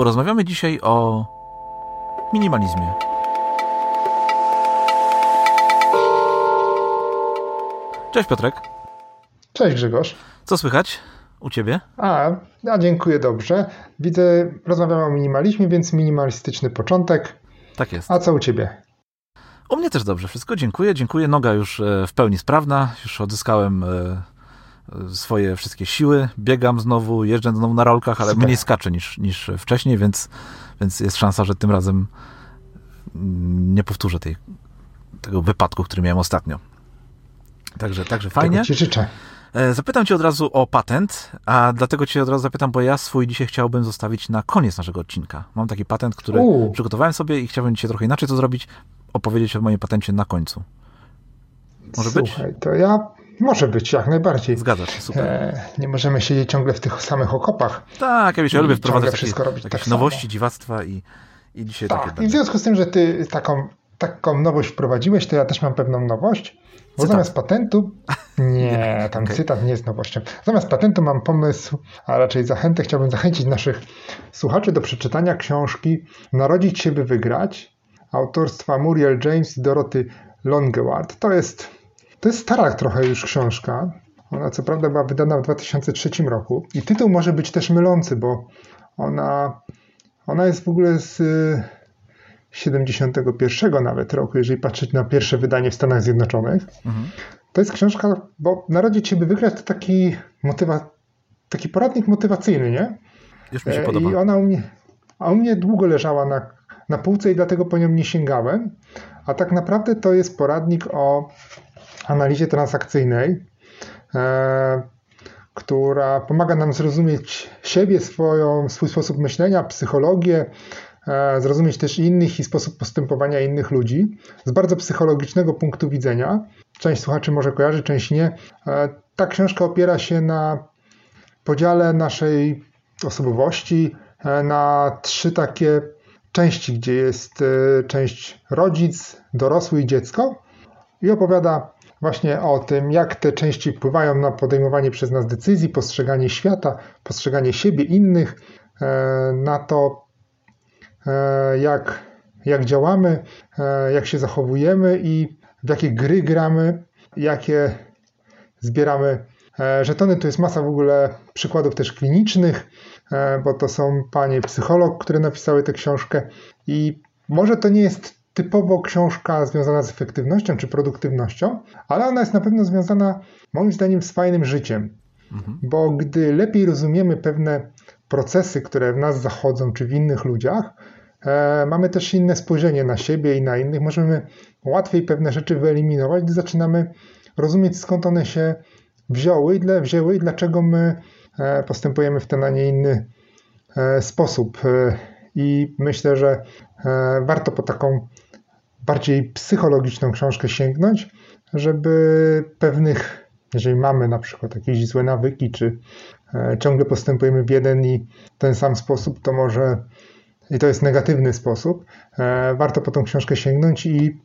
porozmawiamy dzisiaj o minimalizmie. Cześć Piotrek. Cześć Grzegorz. Co słychać u Ciebie? A, ja dziękuję dobrze. Widzę, rozmawiamy o minimalizmie, więc minimalistyczny początek. Tak jest. A co u Ciebie? U mnie też dobrze, wszystko dziękuję, dziękuję. Noga już e, w pełni sprawna, już odzyskałem e, swoje wszystkie siły, biegam znowu, jeżdżę znowu na rolkach, ale Super. mniej skaczę niż, niż wcześniej, więc, więc jest szansa, że tym razem nie powtórzę tej, tego wypadku, który miałem ostatnio. Także, także fajnie. Tego ci życzę. E, zapytam cię od razu o patent, a dlatego cię od razu zapytam, bo ja swój dzisiaj chciałbym zostawić na koniec naszego odcinka. Mam taki patent, który U. przygotowałem sobie i chciałbym dzisiaj trochę inaczej to zrobić, opowiedzieć o moim patencie na końcu. Może Słuchaj, być? to ja może być, jak najbardziej. Zgadza się, super. E, nie możemy siedzieć ciągle w tych samych okopach. Tak, ja, wiesz, ja lubię wprowadzać takie, robić takie tak nowości, samo. dziwactwa i, i dzisiaj tak, takie i w związku z tym, że ty taką, taką nowość wprowadziłeś, to ja też mam pewną nowość. Bo cytat. zamiast patentu. Nie, tam okay. cytat nie jest nowością. Zamiast patentu mam pomysł, a raczej zachętę. Chciałbym zachęcić naszych słuchaczy do przeczytania książki Narodzić się, by wygrać autorstwa Muriel James i Doroty Longeward. To jest, to jest stara trochę już książka. Ona co prawda była wydana w 2003 roku i tytuł może być też mylący, bo ona, ona jest w ogóle z 71 nawet roku, jeżeli patrzeć na pierwsze wydanie w Stanach Zjednoczonych. Mhm. To jest książka, bo Narodzić się by wygrać to taki, motywa, taki poradnik motywacyjny, nie? Już mi się podoba. I ona u mnie, a u mnie długo leżała na, na półce i dlatego po nią nie sięgałem. A tak naprawdę to jest poradnik o analizie transakcyjnej, e, która pomaga nam zrozumieć siebie, swoją, swój sposób myślenia, psychologię, E, zrozumieć też innych i sposób postępowania innych ludzi z bardzo psychologicznego punktu widzenia. Część słuchaczy może kojarzy, część nie. E, ta książka opiera się na podziale naszej osobowości na trzy takie części, gdzie jest część rodzic, dorosły i dziecko i opowiada właśnie o tym, jak te części wpływają na podejmowanie przez nas decyzji, postrzeganie świata, postrzeganie siebie, innych, na to, E, jak, jak działamy, e, jak się zachowujemy i w jakie gry gramy, jakie zbieramy e, żetony. To jest masa w ogóle przykładów też klinicznych, bo to są panie psycholog, które napisały tę książkę i może to nie jest typowo książka związana z efektywnością czy produktywnością, ale ona jest na pewno związana moim zdaniem z fajnym życiem. Mhm. Bo gdy lepiej rozumiemy pewne procesy, które w nas zachodzą, czy w innych ludziach, e, mamy też inne spojrzenie na siebie i na innych. Możemy łatwiej pewne rzeczy wyeliminować, gdy zaczynamy rozumieć, skąd one się wzięły i, dla, wzięły i dlaczego my e, postępujemy w ten, a nie inny e, sposób. E, I myślę, że e, warto po taką bardziej psychologiczną książkę sięgnąć, żeby pewnych, jeżeli mamy na przykład jakieś złe nawyki, czy E, ciągle postępujemy w jeden i ten sam sposób, to może i to jest negatywny sposób, e, warto po tą książkę sięgnąć i,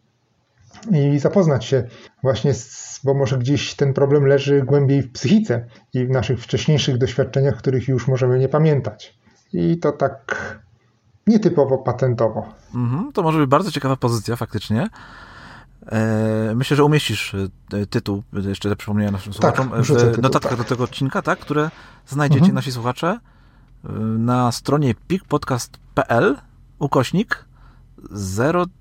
i zapoznać się właśnie, z, bo może gdzieś ten problem leży głębiej w psychice i w naszych wcześniejszych doświadczeniach, których już możemy nie pamiętać. I to tak nietypowo patentowo. Mhm, to może być bardzo ciekawa pozycja faktycznie. E, myślę, że umieścisz e, tytuł, jeszcze za przypomnienia naszym tak, słuchaczom, w tytuł, notatkach tak. do tego odcinka, tak, które znajdziecie, mhm. nasi słuchacze, e, na stronie pikpodcast.pl ukośnik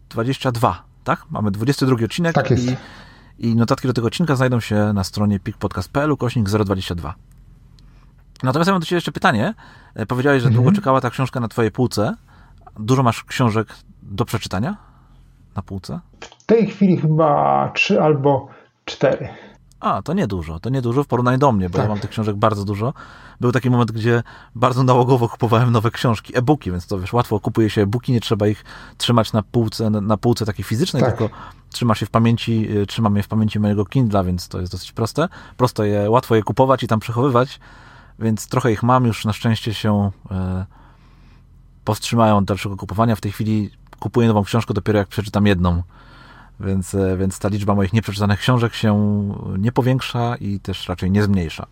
022, tak? Mamy 22 odcinek tak i, i notatki do tego odcinka znajdą się na stronie pikpodcast.pl ukośnik 022. Natomiast ja mam do Ciebie jeszcze pytanie. Powiedziałeś, że mhm. długo czekała ta książka na Twojej półce. Dużo masz książek do przeczytania na półce? W tej chwili chyba trzy albo cztery. A, to niedużo, to niedużo w porównaniu do mnie, bo tak. ja mam tych książek bardzo dużo. Był taki moment, gdzie bardzo nałogowo kupowałem nowe książki, e-booki, więc to wiesz, łatwo kupuje się e-booki, nie trzeba ich trzymać na półce, na półce takiej fizycznej, tak. tylko trzyma się w pamięci, y, trzymam je w pamięci mojego Kindla, więc to jest dosyć proste. Prosto je, łatwo je kupować i tam przechowywać, więc trochę ich mam, już na szczęście się e, powstrzymają dalszego kupowania. W tej chwili kupuję nową książkę dopiero jak przeczytam jedną. Więc, e, więc ta liczba moich nieprzeczytanych książek się nie powiększa i też raczej nie zmniejsza.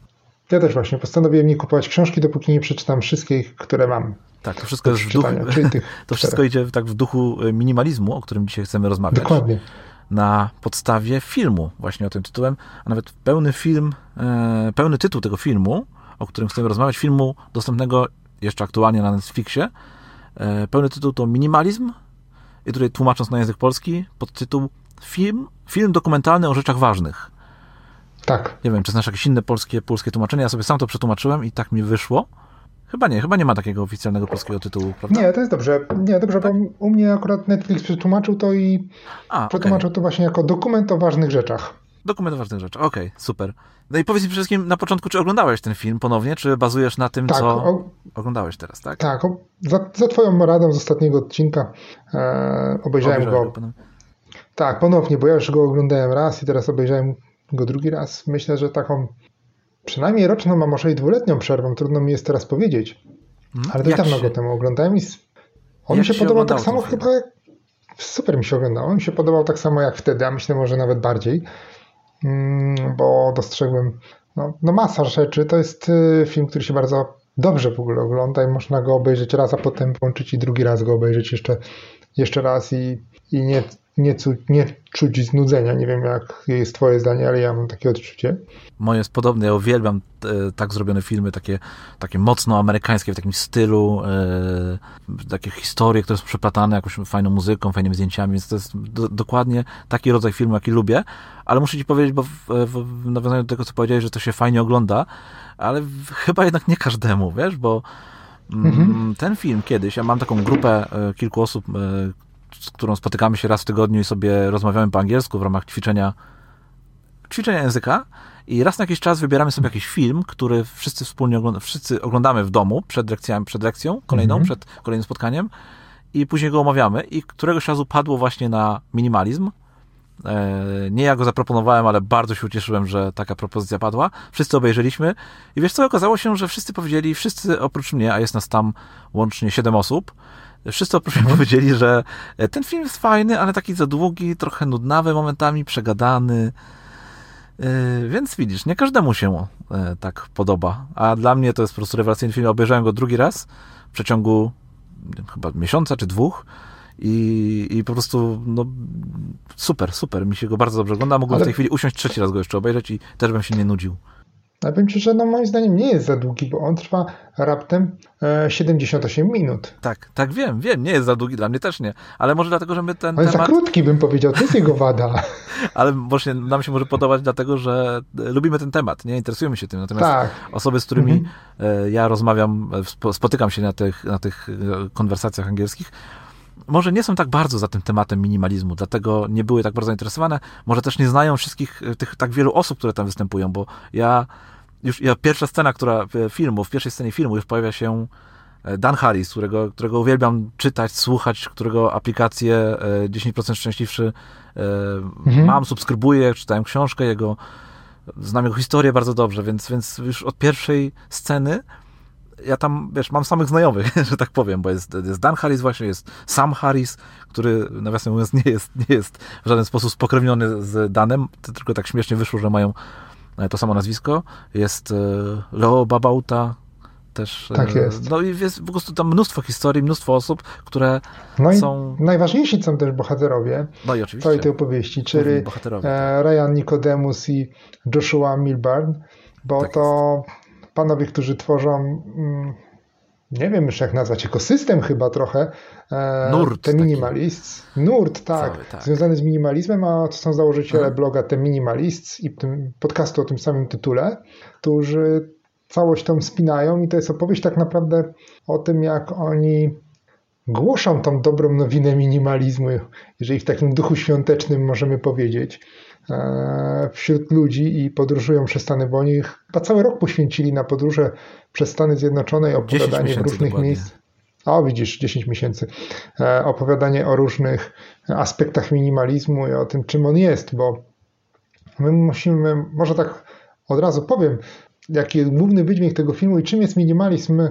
Ja też właśnie postanowiłem nie kupować książki, dopóki nie przeczytam wszystkich, które mam. Tak, to wszystko jest w duchu, to wszystko idzie tak w duchu e, minimalizmu, o którym dzisiaj chcemy rozmawiać. Dokładnie. Na podstawie filmu, właśnie o tym tytułem, a nawet pełny film, e, pełny tytuł tego filmu, o którym chcemy rozmawiać, filmu dostępnego jeszcze aktualnie na Netflixie. E, pełny tytuł to Minimalizm i tutaj tłumacząc na język polski, podtytuł Film, film dokumentalny o rzeczach ważnych. Tak. Nie wiem, czy znasz jakieś inne polskie, polskie tłumaczenie. Ja sobie sam to przetłumaczyłem i tak mi wyszło. Chyba nie, chyba nie ma takiego oficjalnego polskiego tytułu, prawda? Nie, to jest dobrze. Nie, dobrze, tak? bo u mnie akurat Netflix przetłumaczył to i A, przetłumaczył okay. to właśnie jako dokument o ważnych rzeczach. Dokument o ważnych rzeczach, okej, okay, super. No i powiedz mi przede wszystkim na początku, czy oglądałeś ten film ponownie, czy bazujesz na tym, tak, co o... oglądałeś teraz, tak? Tak, o... za, za twoją radą z ostatniego odcinka e, obejrzałem go. go tak, ponownie, bo ja już go oglądałem raz i teraz obejrzałem go drugi raz. Myślę, że taką przynajmniej roczną, a może i dwuletnią przerwą, trudno mi jest teraz powiedzieć. Hmm? Ale dość dawno się... go temu oglądałem i on mi się, się podobał tak samo chyba jak... Super mi się oglądał. On mi się podobał tak samo jak wtedy, a myślę może nawet bardziej, bo dostrzegłem no, no masa rzeczy. To jest y, film, który się bardzo dobrze w ogóle ogląda i można go obejrzeć raz, a potem włączyć i drugi raz go obejrzeć jeszcze, jeszcze raz i, i nie nie, nie czuć znudzenia. Nie wiem, jak jest twoje zdanie, ale ja mam takie odczucie. Moje jest podobne. Ja uwielbiam e, tak zrobione filmy, takie, takie mocno amerykańskie, w takim stylu, e, takie historie, które są przeplatane jakąś fajną muzyką, fajnymi zdjęciami, więc to jest do, dokładnie taki rodzaj filmu, jaki lubię. Ale muszę ci powiedzieć, bo w, w, w nawiązaniu do tego, co powiedziałeś, że to się fajnie ogląda, ale chyba jednak nie każdemu, wiesz, bo mm, mhm. ten film kiedyś, ja mam taką grupę e, kilku osób, e, z którą spotykamy się raz w tygodniu i sobie rozmawiamy po angielsku w ramach ćwiczenia, ćwiczenia języka. I raz na jakiś czas wybieramy sobie jakiś film, który wszyscy wspólnie ogląda, wszyscy oglądamy w domu przed, lekcjami, przed lekcją kolejną, mm -hmm. przed kolejnym spotkaniem i później go omawiamy. I któregoś razu padło właśnie na minimalizm. E, nie ja go zaproponowałem, ale bardzo się ucieszyłem, że taka propozycja padła. Wszyscy obejrzeliśmy i wiesz co, okazało się, że wszyscy powiedzieli, wszyscy oprócz mnie, a jest nas tam łącznie 7 osób, Wszyscy oprócz mnie powiedzieli, że e, ten film jest fajny, ale taki za długi, trochę nudnawy momentami, przegadany. E, więc widzisz, nie każdemu się e, tak podoba. A dla mnie to jest po prostu rewelacyjny film. Obejrzałem go drugi raz w przeciągu chyba miesiąca czy dwóch. I, I po prostu, no, super, super. Mi się go bardzo dobrze ogląda. Mogłem ale... w tej chwili usiąść trzeci raz go jeszcze obejrzeć i też bym się nie nudził. Ale powiem Ci, że no moim zdaniem nie jest za długi, bo on trwa raptem 78 e, minut. Tak, tak wiem, wiem, nie jest za długi, dla mnie też nie, ale może dlatego, że my ten Ale temat... za krótki bym powiedział, to jest jego wada. ale właśnie nam się może podobać dlatego, że lubimy ten temat, nie interesujemy się tym, natomiast tak. osoby, z którymi mhm. E, ja rozmawiam, e, spotykam się na tych, na tych konwersacjach angielskich, może nie są tak bardzo za tym tematem minimalizmu, dlatego nie były tak bardzo zainteresowane. Może też nie znają wszystkich tych tak wielu osób, które tam występują, bo ja już ja, pierwsza scena, która filmu, w pierwszej scenie filmu już pojawia się e, Dan Harris, którego, którego uwielbiam czytać, słuchać, którego aplikację 10% e, szczęśliwszy e, mhm. mam, subskrybuję, czytałem książkę jego, znam jego historię bardzo dobrze, więc, więc już od pierwszej sceny ja tam, wiesz, mam samych znajomych, że tak powiem, bo jest, jest Dan Harris właśnie, jest Sam Harris, który, nawiasem mówiąc, nie jest, nie jest w żaden sposób spokrewniony z Danem, tylko tak śmiesznie wyszło, że mają E, to samo nazwisko. Jest e, Leo Babauta, też. E, tak jest. No i jest po prostu tam mnóstwo historii, mnóstwo osób, które no są. Najważniejsi są też bohaterowie no i oczywiście. całej tej opowieści, czyli tak. Ryan Nicodemus i Joshua Milburn, bo tak to jest. Panowie, którzy tworzą. Mm, nie wiem już jak nazwać, ekosystem chyba trochę. E, Nurt. The Minimalists. Nurt, tak, Cały, tak, Związany z minimalizmem, a to są założyciele hmm. bloga The Minimalists i podcastu o tym samym tytule, którzy całość tą spinają i to jest opowieść tak naprawdę o tym, jak oni głoszą tą dobrą nowinę minimalizmu, jeżeli w takim duchu świątecznym możemy powiedzieć. E, wśród ludzi i podróżują przez Stany, bo oni chyba cały rok poświęcili na podróże przez Stany Zjednoczone i opowiadanie w różnych miejscach. O, widzisz, 10 miesięcy. E, opowiadanie o różnych aspektach minimalizmu i o tym, czym on jest, bo my musimy, może tak od razu powiem, jaki jest główny wydźwięk tego filmu i czym jest minimalizm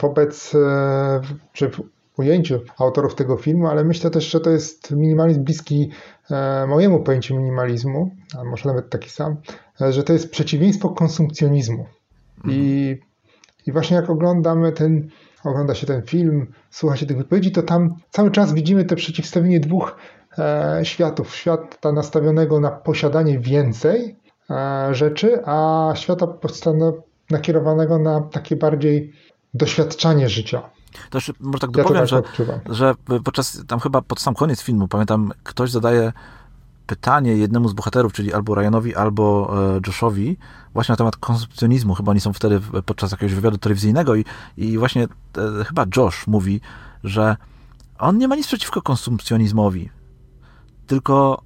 wobec, e, czy ujęciu autorów tego filmu, ale myślę też, że to jest minimalizm bliski e, mojemu pojęciu minimalizmu, a może nawet taki sam. że to jest przeciwieństwo konsumpcjonizmu. I, I właśnie jak oglądamy ten, ogląda się ten film, słucha się tych wypowiedzi, to tam cały czas widzimy te przeciwstawienie dwóch e, światów. Świata nastawionego na posiadanie więcej e, rzeczy, a świata nakierowanego na takie bardziej doświadczanie życia. To jeszcze może tak dopowiem, ja tak że, że podczas, tam chyba pod sam koniec filmu, pamiętam, ktoś zadaje pytanie jednemu z bohaterów, czyli albo Ryanowi, albo e, Joshowi, właśnie na temat konsumpcjonizmu. Chyba oni są wtedy podczas jakiegoś wywiadu telewizyjnego i, i właśnie e, chyba Josh mówi, że on nie ma nic przeciwko konsumpcjonizmowi, tylko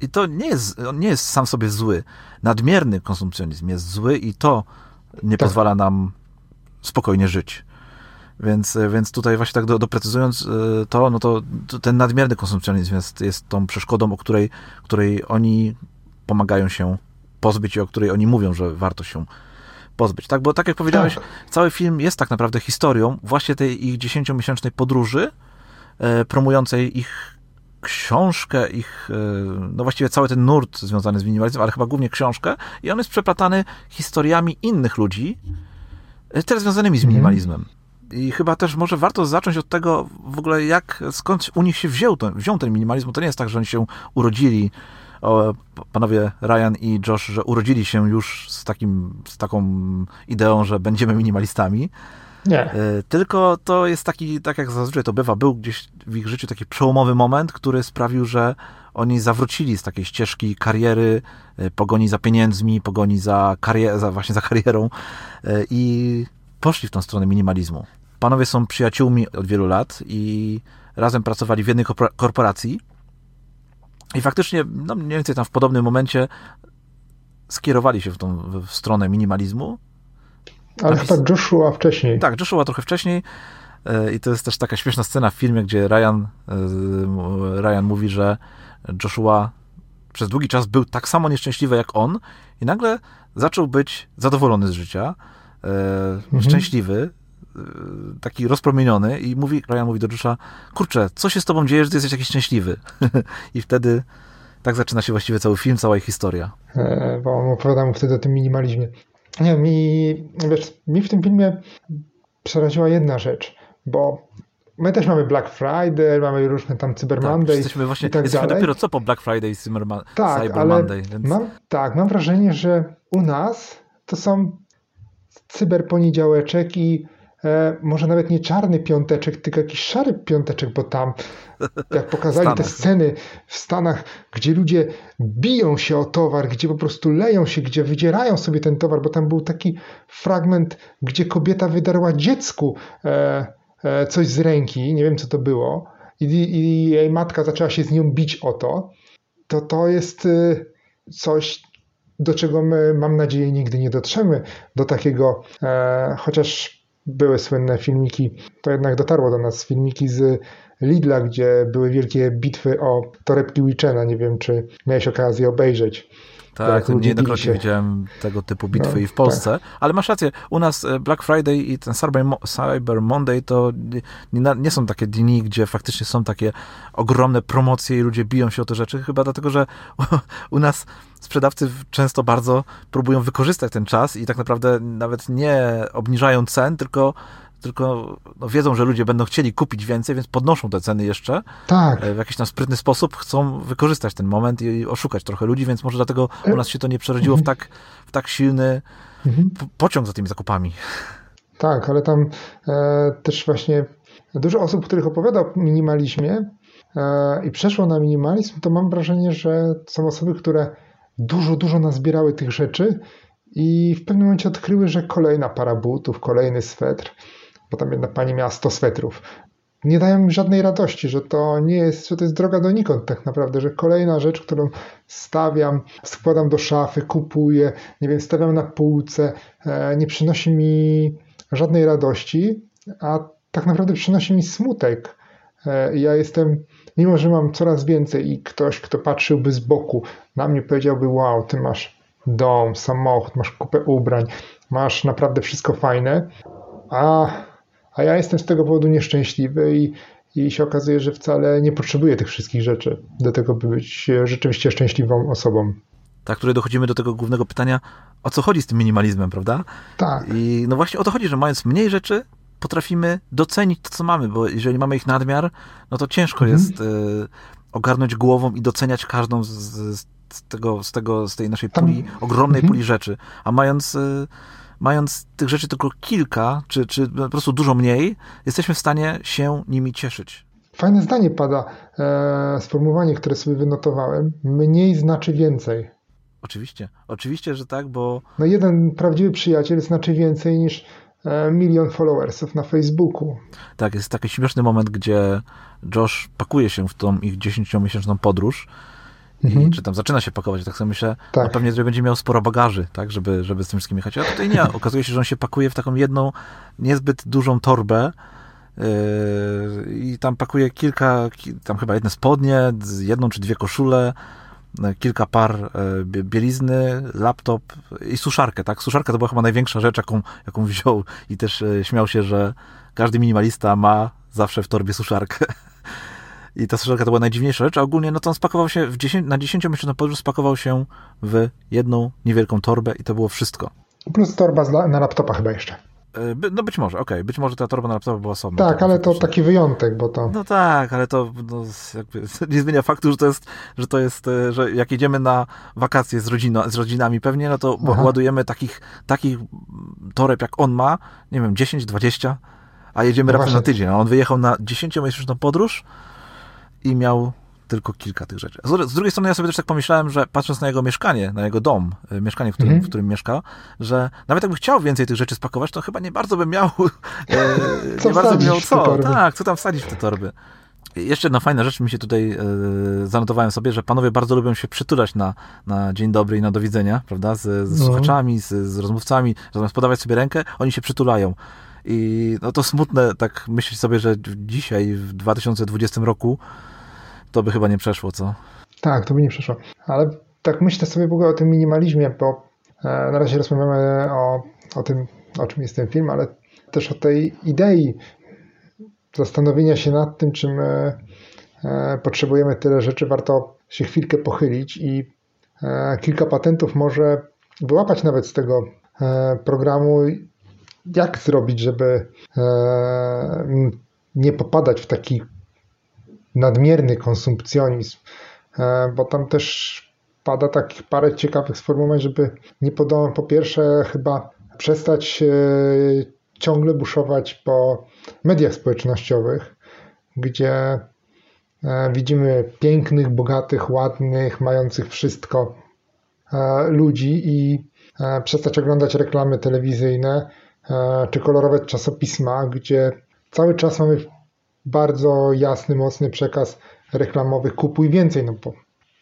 i to nie jest, on nie jest sam sobie zły. Nadmierny konsumpcjonizm jest zły i to nie tak. pozwala nam spokojnie żyć. Więc, więc tutaj właśnie tak do, doprecyzując y, to, no to, ten nadmierny konsumpcjonizm jest, jest tą przeszkodą, o której, której oni pomagają się pozbyć i o której oni mówią, że warto się pozbyć. Tak, bo tak jak powiedziałeś, tak. cały film jest tak naprawdę historią właśnie tej ich dziesięciomiesięcznej podróży, e, promującej ich książkę, ich, e, no właściwie cały ten nurt związany z minimalizmem, ale chyba głównie książkę i on jest przeplatany historiami innych ludzi, e, też związanymi z mhm. minimalizmem. I chyba też może warto zacząć od tego w ogóle, jak, skąd u nich się wziął ten, wziął ten minimalizm. To nie jest tak, że oni się urodzili, o, panowie Ryan i Josh, że urodzili się już z, takim, z taką ideą, że będziemy minimalistami. Nie. E, tylko to jest taki, tak jak zazwyczaj to bywa, był gdzieś w ich życiu taki przełomowy moment, który sprawił, że oni zawrócili z takiej ścieżki kariery, e, pogoni za pieniędzmi, pogoni za, karier- za właśnie za karierą e, i poszli w tą stronę minimalizmu. Panowie są przyjaciółmi od wielu lat i razem pracowali w jednej korporacji. I faktycznie, no mniej więcej tam w podobnym momencie skierowali się w tą w stronę minimalizmu. Ale Napis... chyba Joshua wcześniej. Tak, Joshua trochę wcześniej. E, I to jest też taka śmieszna scena w filmie, gdzie Ryan, e, Ryan mówi, że Joshua przez długi czas był tak samo nieszczęśliwy jak on i nagle zaczął być zadowolony z życia, e, mhm. szczęśliwy, taki rozpromieniony i mówi, Ryan mówi do Josha, kurczę, co się z tobą dzieje, że ty jesteś jakiś szczęśliwy? I wtedy tak zaczyna się właściwie cały film, cała ich historia. E, bo on opowiada mu wtedy o tym minimalizmie. Nie, mi, wiesz, mi w tym filmie przeraziła jedna rzecz, bo my też mamy Black Friday, mamy różne tam Cyber tak, Monday jesteśmy właśnie, i tak jesteśmy dalej. dopiero co po Black Friday i Cyber, tak, Cyber ale Monday. Więc... Mam, tak, mam wrażenie, że u nas to są cyberponiedziałeczek i może nawet nie czarny piąteczek, tylko jakiś szary piąteczek, bo tam jak pokazali te sceny w Stanach, gdzie ludzie biją się o towar, gdzie po prostu leją się, gdzie wydzierają sobie ten towar, bo tam był taki fragment, gdzie kobieta wydarła dziecku e, e, coś z ręki, nie wiem co to było, i, i jej matka zaczęła się z nią bić o to, to to jest e, coś, do czego my, mam nadzieję, nigdy nie dotrzemy, do takiego, e, chociaż były słynne filmiki, to jednak dotarło do nas filmiki z Lidla, gdzie były wielkie bitwy o torebki Wichena. Nie wiem, czy miałeś okazję obejrzeć. Tak, niejednokrotnie widziałem tego typu bitwy no, i w Polsce, tak. ale masz rację, u nas e, Black Friday i ten Cyber Monday to nie, nie, są takie dni, gdzie faktycznie są takie ogromne promocje i ludzie biją się o te rzeczy, chyba dlatego, że u nas sprzedawcy często bardzo próbują wykorzystać ten czas i tak naprawdę nawet nie obniżają cen, tylko tylko no, wiedzą, że ludzie będą chcieli kupić więcej, więc podnoszą te ceny jeszcze. Tak. E, w jakiś tam sprytny sposób chcą wykorzystać ten moment i oszukać trochę ludzi, więc może dlatego u nas się to nie przerodziło w tak, w tak silny mhm. pociąg za tymi zakupami. Tak, ale tam e, też właśnie dużo osób, których opowiada o minimalizmie e, i przeszło na minimalizm, to mam wrażenie, że są osoby, które dużo, dużo nazbierały tych rzeczy i w pewnym momencie odkryły, że kolejna para butów, kolejny swetr, bo tam jedna pani miała 100 swetrów. Nie dają mi żadnej radości, że to nie jest, że to jest droga donikąd tak naprawdę, że kolejna rzecz, którą stawiam, składam do szafy, kupuję, nie wiem, stawiam na półce, e, nie przynosi mi żadnej radości, a tak naprawdę przynosi mi smutek. E, ja jestem, mimo że mam coraz więcej i ktoś, kto patrzyłby z boku na mnie powiedziałby, wow, ty masz dom, samochód, masz kupę ubrań, masz naprawdę wszystko fajne, a a ja jestem z tego powodu nieszczęśliwy i, i się okazuje, że wcale nie potrzebuję tych wszystkich rzeczy do tego, by być rzeczywiście szczęśliwą osobą. tak, której dochodzimy do tego głównego pytania, o co chodzi z tym minimalizmem, prawda? Tak. I no właśnie o to chodzi, że mając mniej rzeczy, potrafimy docenić to, co mamy, bo jeżeli mamy ich nadmiar, no to ciężko Mhm. jest y, ogarnąć głową i doceniać każdą z, z, tego, z, tego, z tej naszej puli, ogromnej Mhm. puli rzeczy. A mając, y, mając tych rzeczy tylko kilka, czy, czy po prostu dużo mniej, jesteśmy w stanie się nimi cieszyć. Fajne zdanie pada, e, sformułowanie, które sobie wynotowałem. Mniej znaczy więcej. Oczywiście, oczywiście, że tak, bo No jeden prawdziwy przyjaciel znaczy więcej niż e, milion followersów na Facebooku. tak, jest taki śmieszny moment, gdzie Josh pakuje się w tą ich 10-miesięczną podróż i Mhm. czy tam zaczyna się pakować, tak sobie myślę, Tak. no pewnie będzie miał sporo bagaży, tak, żeby, żeby z tym wszystkim jechać. A tutaj nie, okazuje się, że on się pakuje w taką jedną, niezbyt dużą torbę yy, i tam pakuje kilka, ki- tam chyba jedne spodnie, jedną czy dwie koszule, e, kilka par bie- bielizny, laptop i suszarkę, tak? Suszarka to była chyba największa rzecz, jaką, jaką wziął i też śmiał się, że każdy minimalista ma zawsze w torbie suszarkę. I ta suszarka to była najdziwniejsza rzecz, a ogólnie no to on spakował się w 10, na 10-miesięczną podróż spakował się w jedną niewielką torbę i to było wszystko. Plus torba na laptopa chyba jeszcze. E, No być może, okej, być może ta torba na laptopie była osobna. Tak, ale to taki wyjątek, bo to... No tak, ale to no, jakby, nie zmienia faktu, że to jest, że to jest, e, że jak jedziemy na wakacje z, rodzino, z rodzinami pewnie, no to Aha. ładujemy takich, takich toreb jak on ma, nie wiem, 10, 20, a jedziemy No raptem na tydzień. A on wyjechał na 10-miesięczną podróż i miał tylko kilka tych rzeczy. Z, drugiej strony ja sobie też tak pomyślałem, że patrząc na jego mieszkanie, na jego dom, e, mieszkanie, w którym, Mhm. w którym mieszka, że nawet jakby chciał więcej tych rzeczy spakować, to chyba nie bardzo by miał, e, Co nie bardzo miał co. Tak, co tam wsadzić w te torby. I Jeszcze jedna fajna rzecz mi się tutaj e, zanotowałem sobie, że panowie bardzo lubią się przytulać na, na dzień dobry i na do widzenia, prawda, z, z No. słuchaczami, z, z rozmówcami, zamiast podawać sobie rękę, oni się przytulają. I no to smutne, tak myśleć sobie, że dzisiaj, w 2020 roku, to by chyba nie przeszło, co? Tak, to by nie przeszło. Ale tak myślę sobie w ogóle o tym minimalizmie, bo e, na razie rozmawiamy o, o tym, o czym jest ten film, ale też o tej idei zastanowienia się nad tym, czy my e, potrzebujemy tyle rzeczy, warto się chwilkę pochylić i e, kilka patentów może wyłapać nawet z tego e, programu, jak zrobić, żeby e, nie popadać w taki nadmierny konsumpcjonizm, e, bo tam też pada takich parę ciekawych sformułowań, żeby nie podoba po pierwsze chyba przestać ciągle buszować po mediach społecznościowych, gdzie e, widzimy pięknych, bogatych, ładnych, mających wszystko e, ludzi i przestać oglądać reklamy telewizyjne czy kolorowe czasopisma, gdzie cały czas mamy bardzo jasny, mocny przekaz reklamowy kupuj więcej, no bo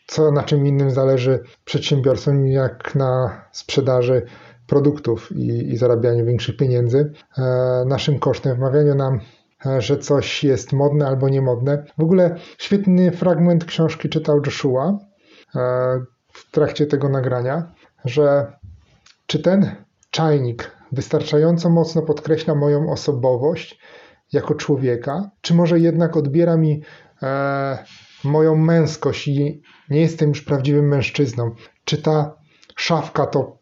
co na czym innym zależy przedsiębiorcom jak na sprzedaży produktów i, i zarabianiu większych pieniędzy. E, naszym kosztem, wmawianiu nam, e, że coś jest modne albo niemodne. W ogóle świetny fragment książki czytał Joshua e, w trakcie tego nagrania, że czy ten czajnik wystarczająco mocno podkreśla moją osobowość jako człowieka, czy może jednak odbiera mi e, moją męskość i nie jestem już prawdziwym mężczyzną? Czy ta szafka to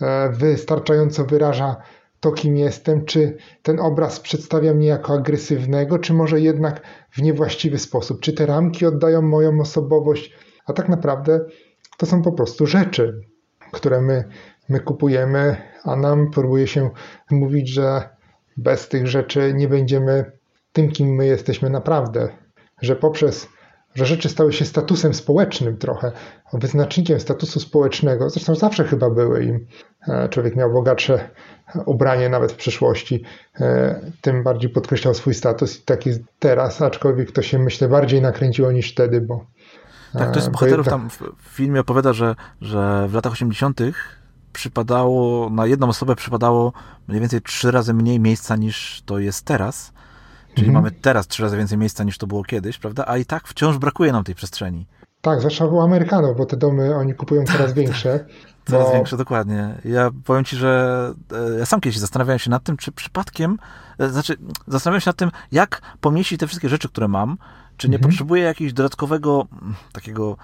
e, wystarczająco wyraża to, kim jestem? Czy ten obraz przedstawia mnie jako agresywnego, czy może jednak w niewłaściwy sposób? Czy te ramki oddają moją osobowość? A tak naprawdę to są po prostu rzeczy, które my, my kupujemy, a nam próbuje się mówić, że bez tych rzeczy nie będziemy tym, kim my jesteśmy naprawdę. Że poprzez, że rzeczy stały się statusem społecznym trochę, wyznacznikiem statusu społecznego, zresztą zawsze chyba były im człowiek miał bogatsze ubranie nawet w przyszłości, tym bardziej podkreślał swój status i tak jest teraz, aczkolwiek to się myślę bardziej nakręciło niż wtedy, bo tak, ktoś z bohaterów tam w filmie opowiada, że, że w latach 80 przypadało, na jedną osobę przypadało mniej więcej trzy razy mniej miejsca niż to jest teraz. Czyli mhm. mamy teraz trzy razy więcej miejsca niż to było kiedyś, prawda? A i tak wciąż brakuje nam tej przestrzeni. Tak, zwłaszcza u Amerykanów, bo te domy oni kupują coraz większe. Coraz bo... większe, dokładnie. Ja powiem ci, że ja sam kiedyś zastanawiałem się nad tym, czy przypadkiem, znaczy zastanawiałem się nad tym, jak pomieścić te wszystkie rzeczy, które mam Czy nie mhm. potrzebuję jakiegoś dodatkowego mm, takiego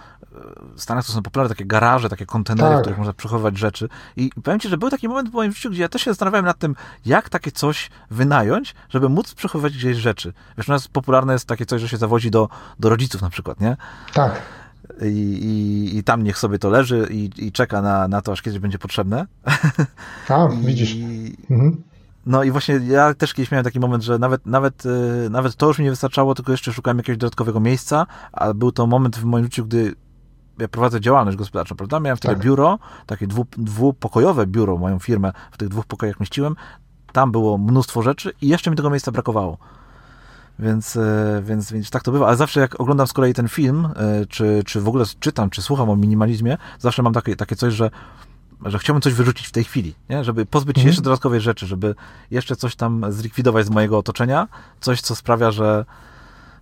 w Stanach to są popularne takie garaże, takie kontenery, tak. w których można przechowywać rzeczy. I powiem ci, że był taki moment w moim życiu, gdzie ja też się zastanawiałem nad tym, jak takie coś wynająć, żeby móc przechowywać gdzieś rzeczy. Wiesz, u nas popularne jest takie coś, że się zawozi do, do rodziców na przykład, nie? Tak. I, i, i tam niech sobie to leży i, i czeka na, na to, aż kiedyś będzie potrzebne. A, widzisz. Mhm. No i właśnie ja też kiedyś miałem taki moment, że nawet, nawet, yy, nawet to już mi nie wystarczało, tylko jeszcze szukałem jakiegoś dodatkowego miejsca, a był to moment w moim życiu, gdy ja prowadzę działalność gospodarczą, prawda? Miałem wtedy tak. biuro, takie dwu, dwupokojowe biuro, moją firmę w tych dwóch pokojach mieściłem. Tam było mnóstwo rzeczy i jeszcze mi tego miejsca brakowało. Więc, e, więc, więc tak to bywa. Ale zawsze jak oglądam z kolei ten film, e, czy, czy w ogóle czytam, czy słucham o minimalizmie, zawsze mam takie, takie coś, że że chciałbym coś wyrzucić w tej chwili, nie? żeby pozbyć się mhm. jeszcze dodatkowej rzeczy, żeby jeszcze coś tam zlikwidować z mojego otoczenia, coś, co sprawia, że,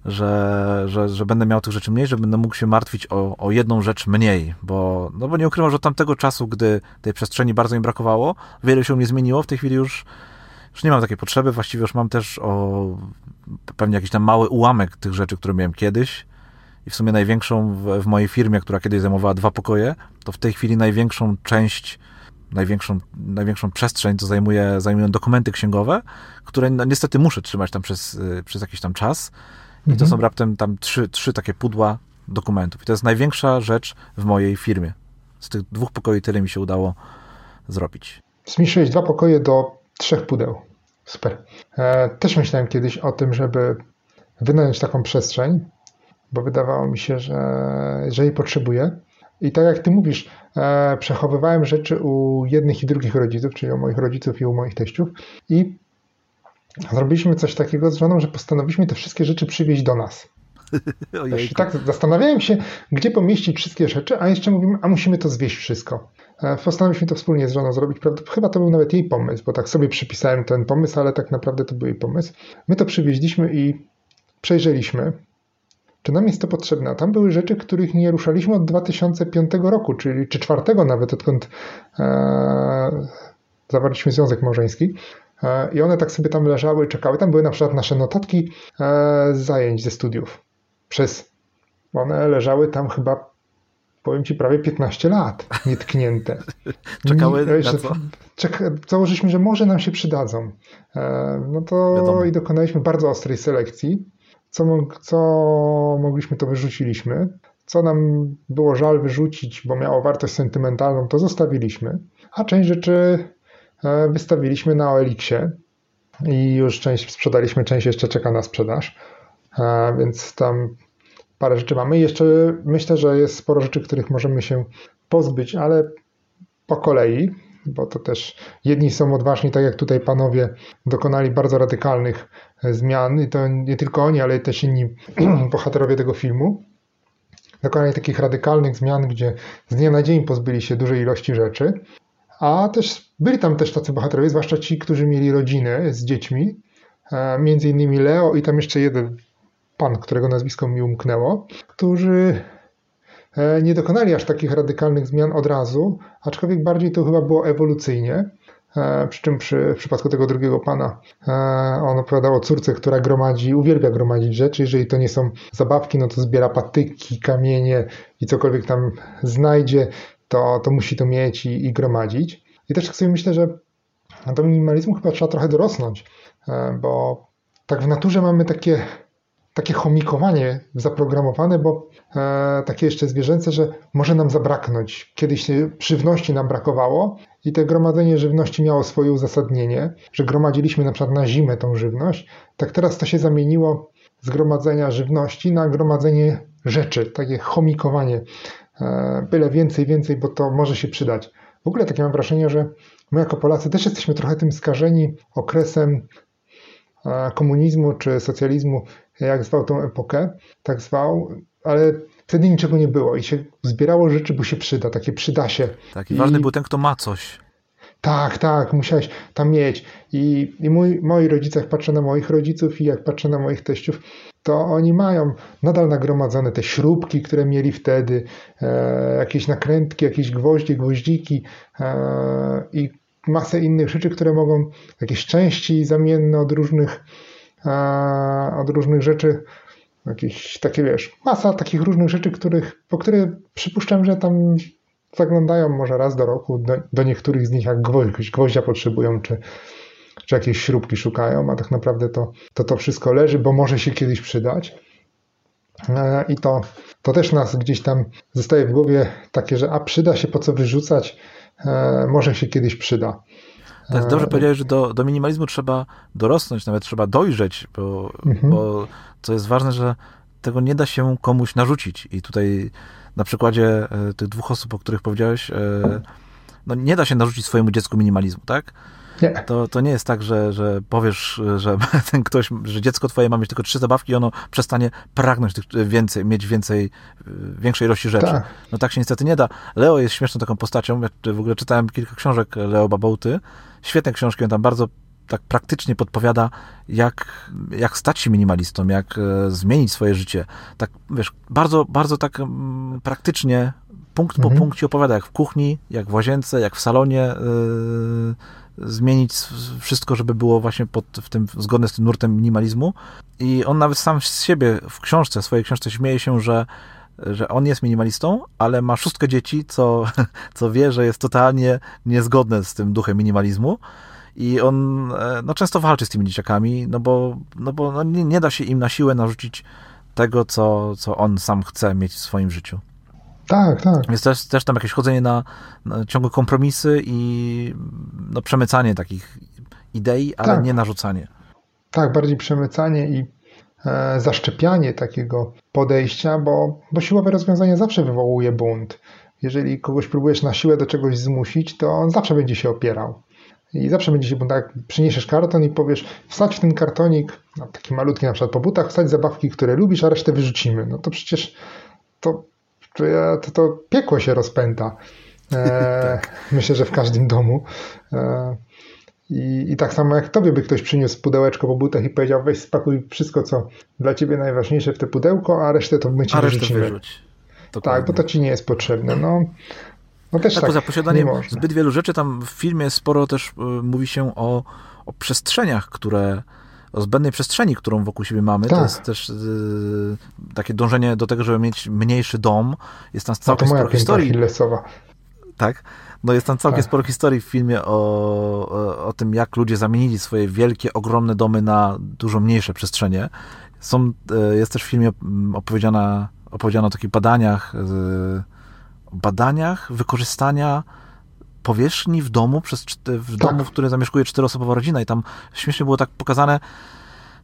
że, że, że będę miał tych rzeczy mniej, że będę mógł się martwić o, o jedną rzecz mniej, bo, no bo nie ukrywam, że od tamtego czasu, gdy tej przestrzeni bardzo mi brakowało, wiele się mnie zmieniło, w tej chwili już, już nie mam takiej potrzeby, właściwie już mam też o pewnie jakiś tam mały ułamek tych rzeczy, które miałem kiedyś i w sumie największą w, w mojej firmie, która kiedyś zajmowała dwa pokoje, to w tej chwili największą część największą, największą przestrzeń to zajmuje, zajmują dokumenty księgowe, które no, niestety muszę trzymać tam przez, y, przez jakiś tam czas. I to mhm. są raptem tam trzy, trzy takie pudła dokumentów. I to jest największa rzecz w mojej firmie. Z tych dwóch pokoi tyle mi się udało zrobić. Zmniejszyłeś dwa pokoje do trzech pudeł. Super. E, też myślałem kiedyś o tym, żeby wynająć taką przestrzeń, bo wydawało mi się, że, że jej potrzebuję. I tak jak ty mówisz, e, przechowywałem rzeczy u jednych i drugich rodziców, czyli u moich rodziców i u moich teściów. I zrobiliśmy coś takiego z żoną, że postanowiliśmy te wszystkie rzeczy przywieźć do nas. I tak zastanawiałem się, gdzie pomieścić wszystkie rzeczy, a jeszcze mówimy, a musimy to zwieść wszystko. E, postanowiliśmy to wspólnie z żoną zrobić. Chyba to był nawet jej pomysł, bo tak sobie przypisałem ten pomysł, ale tak naprawdę to był jej pomysł. My to przywieźliśmy i przejrzeliśmy, czy nam jest to potrzebne. A tam były rzeczy, których nie ruszaliśmy od 2005 roku, czyli czy czwartego nawet, odkąd e, zawarliśmy związek małżeński. E, I one tak sobie tam leżały, czekały. Tam były na przykład nasze notatki z e, zajęć ze studiów. Przez one leżały tam chyba, powiem ci, prawie 15 lat nietknięte. Czekały I, na co? Czek, założyliśmy, że może nam się przydadzą. E, no to Wiadomo. i dokonaliśmy bardzo ostrej selekcji. Co, co mogliśmy, to wyrzuciliśmy. Co nam było żal wyrzucić, bo miało wartość sentymentalną, to zostawiliśmy. A część rzeczy E, wystawiliśmy na OLX-ie i już część sprzedaliśmy, część jeszcze czeka na sprzedaż, e, więc tam parę rzeczy mamy. Jeszcze myślę, że jest sporo rzeczy, których możemy się pozbyć, ale po kolei, bo to też jedni są odważni, tak jak tutaj panowie dokonali bardzo radykalnych zmian i to nie tylko oni, ale też inni bohaterowie tego filmu. Dokonali takich radykalnych zmian, gdzie z dnia na dzień pozbyli się dużej ilości rzeczy, a też byli tam też tacy bohaterowie, zwłaszcza ci, którzy mieli rodziny z dziećmi, e, między innymi Leo i tam jeszcze jeden pan, którego nazwisko mi umknęło, którzy e, nie dokonali aż takich radykalnych zmian od razu, aczkolwiek bardziej to chyba było ewolucyjnie. E, przy czym przy, w przypadku tego drugiego pana on opowiadał o córce, która gromadzi, uwielbia gromadzić rzeczy. Jeżeli to nie są zabawki, no to zbiera patyki, kamienie i cokolwiek tam znajdzie to, to musi to mieć i, i gromadzić. I też tak sobie myślę, że do minimalizmu chyba trzeba trochę dorosnąć, e, bo tak w naturze mamy takie, takie chomikowanie zaprogramowane, bo e, takie jeszcze zwierzęce, że może nam zabraknąć. Kiedyś żywności nam brakowało i to gromadzenie żywności miało swoje uzasadnienie, że gromadziliśmy na przykład na zimę tą żywność. Tak teraz to się zamieniło z gromadzenia żywności na gromadzenie rzeczy, takie chomikowanie E, byle więcej, więcej, bo to może się przydać. W ogóle takie mam wrażenie, że my jako Polacy też jesteśmy trochę tym skażeni okresem e, komunizmu czy socjalizmu, jak zwał tą epokę, tak zwał, ale wtedy niczego nie było i się zbierało rzeczy, bo się przyda, takie przyda się. Tak, i ważny był ten, kto ma coś. Tak, tak, musiałeś tam mieć. I, i mój, moi rodzice, jak patrzę na moich rodziców i jak patrzę na moich teściów, to oni mają nadal nagromadzone te śrubki, które mieli wtedy, e, jakieś nakrętki, jakieś gwoździe, gwoździki e, i masę innych rzeczy, które mogą, jakieś części zamienne od różnych, od różnych rzeczy jakieś takie, wiesz, masa takich różnych rzeczy, których, po które przypuszczam, że tam zaglądają może raz do roku, do, do niektórych z nich jak gwoździa, gwoździa potrzebują, czy, czy jakieś śrubki szukają, a tak naprawdę to, to to wszystko leży, bo może się kiedyś przydać. E, I to, to też nas gdzieś tam zostaje w głowie takie, że a przyda się po co wyrzucać, e, może się kiedyś przyda. Tak, dobrze powiedziałeś, że do, do minimalizmu trzeba dorosnąć, nawet trzeba dojrzeć, bo, mhm. bo co jest ważne, że tego nie da się komuś narzucić. I tutaj na przykładzie e, tych dwóch osób, o których powiedziałeś, no nie da się narzucić swojemu dziecku minimalizmu, tak? Nie. To, to nie jest tak, że, że powiesz, że ten ktoś, że dziecko twoje ma mieć tylko trzy zabawki i ono przestanie pragnąć tych więcej, mieć więcej, większej ilości rzeczy. Tak. No tak się niestety nie da. Leo jest śmieszną taką postacią. Ja w ogóle czytałem kilka książek Leo Babołty. Świetne książki, on tam bardzo tak praktycznie podpowiada, jak, jak stać się minimalistą, jak e, zmienić swoje życie. Tak, wiesz, bardzo, bardzo tak m, praktycznie, punkt mhm. po punkcie opowiada, jak w kuchni, jak w łazience, jak w salonie, yy, zmienić wszystko, żeby było właśnie pod, w tym, zgodne z tym nurtem minimalizmu. I on nawet sam z siebie w książce, w swojej książce śmieje się, że że on jest minimalistą, ale ma szóstkę dzieci, co, co wie, że jest totalnie niezgodne z tym duchem minimalizmu. I on e, no, często walczy z tymi dzieciakami, no bo, no bo no, nie, nie da się im na siłę narzucić tego, co, co on sam chce mieć w swoim życiu. Tak, tak. Jest też, też tam jakieś chodzenie na, na ciągłe kompromisy i no, przemycanie takich idei, ale tak. nie narzucanie. Tak, bardziej przemycanie i zaszczepianie takiego podejścia, bo, bo siłowe rozwiązanie zawsze wywołuje bunt. Jeżeli kogoś próbujesz na siłę do czegoś zmusić, to on zawsze będzie się opierał. I zawsze będzie się, bo tak przyniesiesz karton i powiesz, wsadź w ten kartonik, no, taki malutki na przykład po butach, wsadź zabawki, które lubisz, a resztę wyrzucimy. No to przecież to to, to piekło się rozpęta. E, tak. Myślę, że w każdym domu. E, i, I tak samo jak tobie by ktoś przyniósł pudełeczko po butach i powiedział, weź spakuj wszystko, co dla ciebie najważniejsze w te pudełko, a resztę to my ci a wyrzucimy. Wyrzuć. Tak, bo to ci nie jest potrzebne. No, no też tak, tak poza posiadaniem zbyt wielu rzeczy, tam w filmie sporo też y, mówi się o, o przestrzeniach, które o zbędnej przestrzeni, którą wokół siebie mamy. Tak. To jest też yy, takie dążenie do tego, żeby mieć mniejszy dom. Jest tam całkiem no sporo historii. Tak. No jest tam całkiem tak. sporo historii w filmie o, o, tym, jak ludzie zamienili swoje wielkie, ogromne domy na dużo mniejsze przestrzenie. Są, yy, jest też w filmie opowiedziana, opowiedziano o takich badaniach, yy, badaniach wykorzystania powierzchni w domu, przez, w tak. domu, w którym zamieszkuje czteroosobowa rodzina i tam śmiesznie było tak pokazane,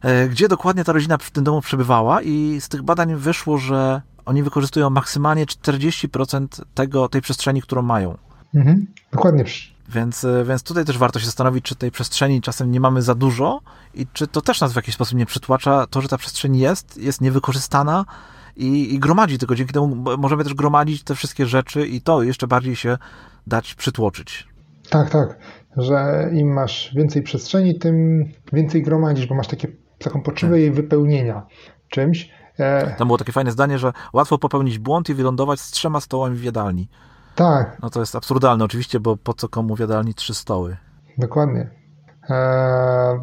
e, gdzie dokładnie ta rodzina w tym domu przebywała i z tych badań wyszło, że oni wykorzystują maksymalnie 40% tego, tej przestrzeni, którą mają. Mhm, dokładnie. Więc, e, więc tutaj też warto się zastanowić, czy tej przestrzeni czasem nie mamy za dużo i czy to też nas w jakiś sposób nie przytłacza to, że ta przestrzeń jest, jest niewykorzystana i, i gromadzi, tylko dzięki temu możemy też gromadzić te wszystkie rzeczy i to jeszcze bardziej się dać przytłoczyć. Tak, tak, że im masz więcej przestrzeni, tym więcej gromadzisz, bo masz takie, taką potrzebę tak. jej wypełnienia czymś. E, Tam było takie fajne zdanie, że łatwo popełnić błąd i wylądować z trzema stołami w jadalni. Tak. No to jest absurdalne oczywiście, bo po co komu w jadalni trzy stoły? Dokładnie. E,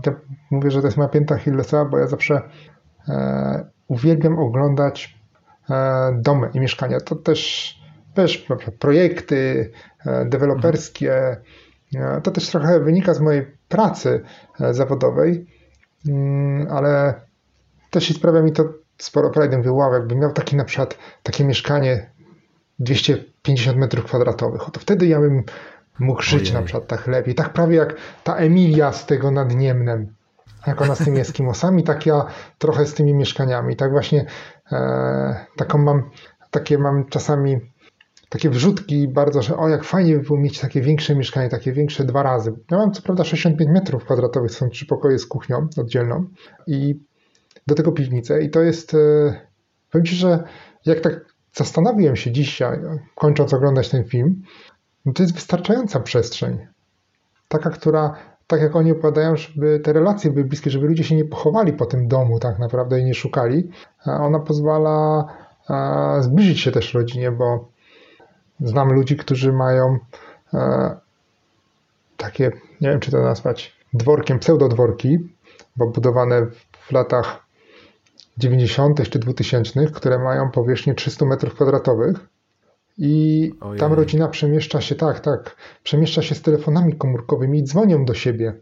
ja mówię, że to jest moja pięta Hillesa, bo ja zawsze e, uwielbiam oglądać domy i mieszkania. To też też projekty e, deweloperskie. E, to też trochę wynika z mojej pracy e, zawodowej, mm, ale też i sprawia mi to sporo frajdy. Mówię, wow, jakbym miał takie na przykład takie mieszkanie 250 metrów kwadratowych, to wtedy ja bym mógł żyć Ojej. na przykład tak lepiej. Tak prawie jak ta Emilia z tego nad Niemnem. Jak ona z tymi Eskimosami, tak ja trochę z tymi mieszkaniami. Tak właśnie e, taką mam, takie mam czasami takie wrzutki bardzo, że o jak fajnie by było mieć takie większe mieszkanie, takie większe dwa razy. Ja mam co prawda 65 metrów kwadratowych, są trzy pokoje z kuchnią oddzielną i do tego piwnicę i to jest, e, powiem Ci, że jak tak zastanowiłem się dzisiaj, kończąc oglądać ten film, no to jest wystarczająca przestrzeń. Taka, która, tak jak oni opowiadają, żeby te relacje były bliskie, żeby ludzie się nie pochowali po tym domu tak naprawdę i nie szukali. Ona pozwala zbliżyć się też rodzinie, bo Znam ludzi, którzy mają takie, nie wiem czy to nazwać dworkiem, pseudodworki, bo budowane w latach 90. czy 2000, które mają powierzchnię 300 metrów kwadratowych. I Ojej. tam rodzina przemieszcza się, tak, tak, przemieszcza się z telefonami komórkowymi i dzwonią do siebie,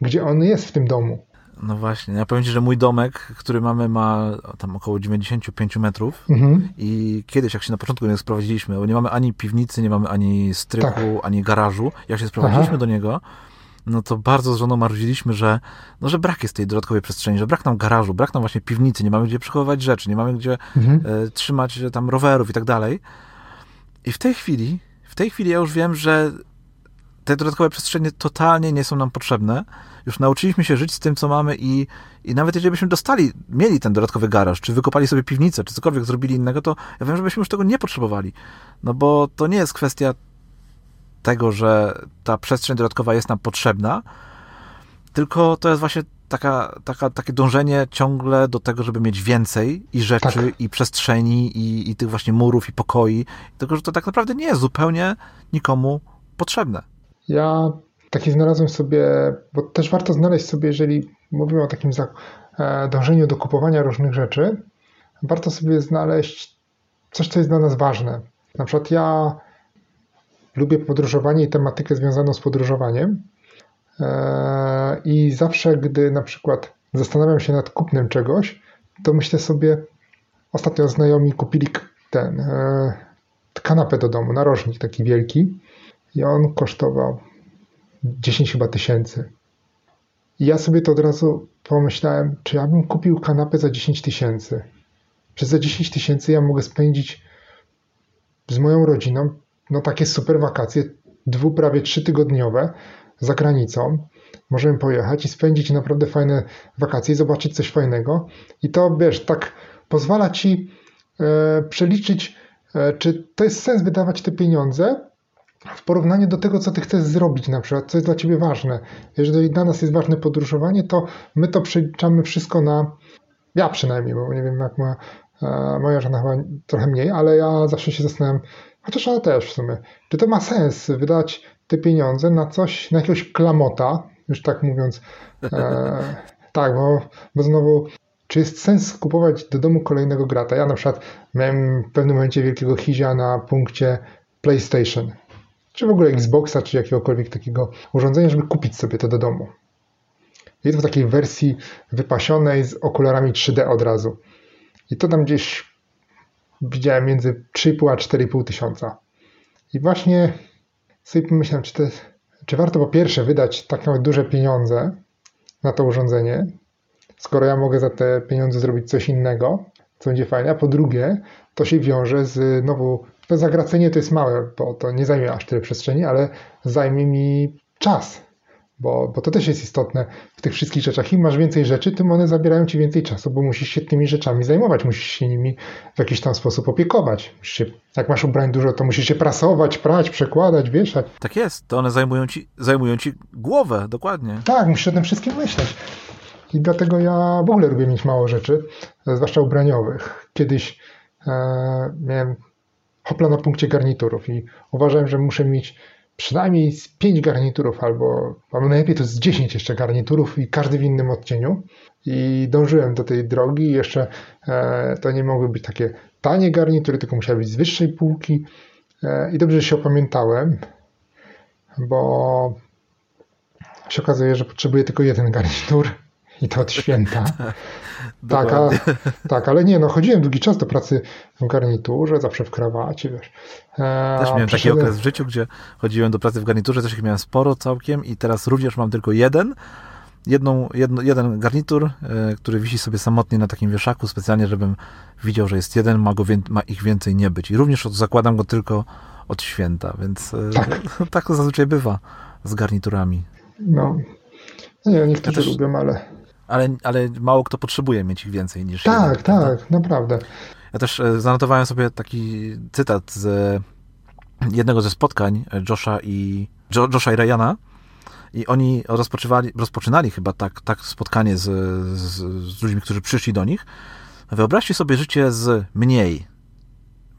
gdzie on jest w tym domu. No właśnie, ja powiem Ci, że mój domek, który mamy, ma tam około 95 metrów mhm. i kiedyś, jak się na początku nie sprowadziliśmy, bo nie mamy ani piwnicy, nie mamy ani strychu, tak. ani garażu, jak się sprowadziliśmy Aha. do niego, no to bardzo z żoną marudziliśmy, że, no, że brak jest tej dodatkowej przestrzeni, że brak nam garażu, brak nam właśnie piwnicy, nie mamy gdzie przechowywać rzeczy, nie mamy gdzie mhm. e, trzymać tam rowerów i tak dalej. I w tej chwili, w tej chwili ja już wiem, że te dodatkowe przestrzenie totalnie nie są nam potrzebne. Już nauczyliśmy się żyć z tym, co mamy i, i nawet jeżeli byśmy dostali, mieli ten dodatkowy garaż, czy wykopali sobie piwnicę, czy cokolwiek zrobili innego, to ja wiem, że byśmy już tego nie potrzebowali. No bo to nie jest kwestia tego, że ta przestrzeń dodatkowa jest nam potrzebna, tylko to jest właśnie taka, taka, takie dążenie ciągle do tego, żeby mieć więcej i rzeczy, tak. i przestrzeni, i, i tych właśnie murów, i pokoi, tylko że to tak naprawdę nie jest zupełnie nikomu potrzebne. Ja taki znalazłem sobie, bo też warto znaleźć sobie, jeżeli mówimy o takim e, dążeniu do kupowania różnych rzeczy, warto sobie znaleźć coś, co jest dla nas ważne. Na przykład ja lubię podróżowanie i tematykę związaną z podróżowaniem. E, I zawsze, gdy na przykład zastanawiam się nad kupnem czegoś, to myślę sobie, ostatnio znajomi kupili ten e, kanapę do domu, narożnik taki wielki i on kosztował 10 chyba tysięcy. I ja sobie to od razu pomyślałem, czy ja bym kupił kanapę za 10 tysięcy. Czy za 10 tysięcy ja mogę spędzić z moją rodziną no takie super wakacje, dwu, prawie trzytygodniowe za granicą. Możemy pojechać i spędzić naprawdę fajne wakacje i zobaczyć coś fajnego. I to, wiesz, tak pozwala ci e, przeliczyć, e, czy to jest sens wydawać te pieniądze w porównaniu do tego, co ty chcesz zrobić na przykład, co jest dla ciebie ważne. Jeżeli dla nas jest ważne podróżowanie, to my to przeliczamy wszystko na, ja przynajmniej, bo nie wiem jak moja, e, moja żona chyba trochę mniej, ale ja zawsze się zastanawiam, Chociaż ona też w sumie. Czy to ma sens wydać te pieniądze na coś, na jakiegoś klamota, już tak mówiąc. E, tak, bo, bo znowu, czy jest sens kupować do domu kolejnego grata? Ja na przykład miałem w pewnym momencie wielkiego hizia na punkcie PlayStation, czy w ogóle Xboxa, czy jakiegokolwiek takiego urządzenia, żeby kupić sobie to do domu. To w takiej wersji wypasionej z okularami 3D od razu. I to tam gdzieś widziałem między 3,5 a 4,5 tysiąca. I właśnie sobie pomyślałem, czy, te, czy warto po pierwsze wydać tak nawet duże pieniądze na to urządzenie, skoro ja mogę za te pieniądze zrobić coś innego, co będzie fajne, a po drugie, to się wiąże z znowu, to zagracenie to jest małe, bo to nie zajmie aż tyle przestrzeni, ale zajmie mi czas, bo, bo to też jest istotne w tych wszystkich rzeczach. Im masz więcej rzeczy, tym one zabierają ci więcej czasu, bo musisz się tymi rzeczami zajmować, musisz się nimi w jakiś tam sposób opiekować. Się, jak masz ubrań dużo, to musisz się prasować, prać, przekładać, wieszać. Tak jest, to one zajmują ci, zajmują ci głowę, dokładnie. Tak, musisz o tym wszystkim myśleć. I dlatego ja w ogóle lubię mieć mało rzeczy, zwłaszcza ubraniowych. Kiedyś e, miałem hopla na punkcie garniturów i uważałem, że muszę mieć przynajmniej z 5 garniturów, albo, najlepiej to z 10 jeszcze garniturów i każdy w innym odcieniu. I dążyłem do tej drogi. Jeszcze e, to nie mogły być takie tanie garnitury, tylko musiały być z wyższej półki. E, I dobrze, że się opamiętałem, bo się okazuje, że potrzebuję tylko jeden garnitur i to od święta. tak, a, tak, ale nie, no chodziłem długi czas do pracy w garniturze, zawsze w krawacie, wiesz. E, też miałem taki okres w życiu, gdzie chodziłem do pracy w garniturze, też ich miałem sporo całkiem i teraz również mam tylko jeden, jedną, jedno, jeden garnitur, e, który wisi sobie samotnie na takim wieszaku, specjalnie, żebym widział, że jest jeden, ma, go ma ich więcej nie być. I również zakładam go tylko od święta, więc e, tak, tak to zazwyczaj bywa z garniturami. No, nie, niektórzy ja też... lubią, ale ale, ale mało kto potrzebuje mieć ich więcej niż Tak, jeden, tak, prawda? naprawdę. Ja też e, zanotowałem sobie taki cytat z jednego ze spotkań Josha i, Josha i Ryana i oni rozpoczynali, rozpoczynali chyba tak, tak spotkanie z, z, z ludźmi, którzy przyszli do nich. Wyobraźcie sobie życie z mniej.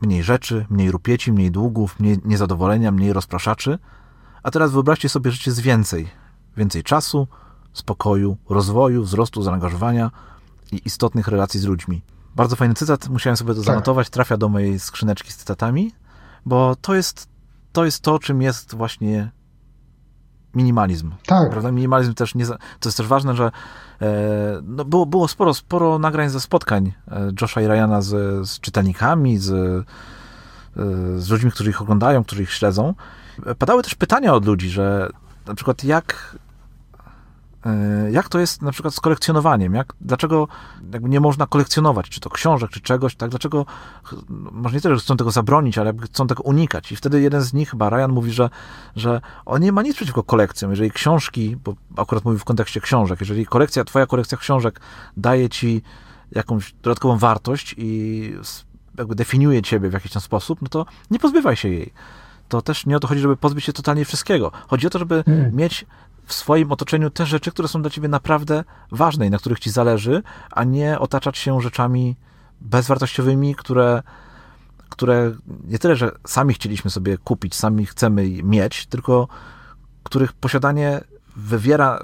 Mniej rzeczy, mniej rupieci, mniej długów, mniej niezadowolenia, mniej rozpraszaczy. A teraz wyobraźcie sobie życie z więcej. Więcej czasu, spokoju, rozwoju, wzrostu zaangażowania i istotnych relacji z ludźmi. Bardzo fajny cytat, musiałem sobie to tak. zanotować, trafia do mojej skrzyneczki z cytatami, bo to jest to, jest to czym jest właśnie minimalizm. Tak. Prawda? Minimalizm też nie. To jest też ważne, że e, no było, było sporo, sporo nagrań ze spotkań e, Josha i Ryana z, z czytelnikami, z, e, z ludźmi, którzy ich oglądają, którzy ich śledzą. Padały też pytania od ludzi, że na przykład jak E, jak to jest na przykład z kolekcjonowaniem? Jak, dlaczego jakby nie można kolekcjonować, czy to książek, czy czegoś, tak? Dlaczego, może nie tyle, że chcą tego zabronić, ale chcą tego unikać. I wtedy jeden z nich, chyba Ryan, mówi, że, że on nie ma nic przeciwko kolekcjom. Jeżeli książki, bo akurat mówi w kontekście książek, jeżeli kolekcja, twoja kolekcja książek daje ci jakąś dodatkową wartość i jakby definiuje ciebie w jakiś tam sposób, no to nie pozbywaj się jej to też nie o to chodzi, żeby pozbyć się totalnie wszystkiego. Chodzi o to, żeby hmm. mieć w swoim otoczeniu te rzeczy, które są dla ciebie naprawdę ważne i na których ci zależy, a nie otaczać się rzeczami bezwartościowymi, które, które nie tyle, że sami chcieliśmy sobie kupić, sami chcemy mieć, tylko których posiadanie wywiera,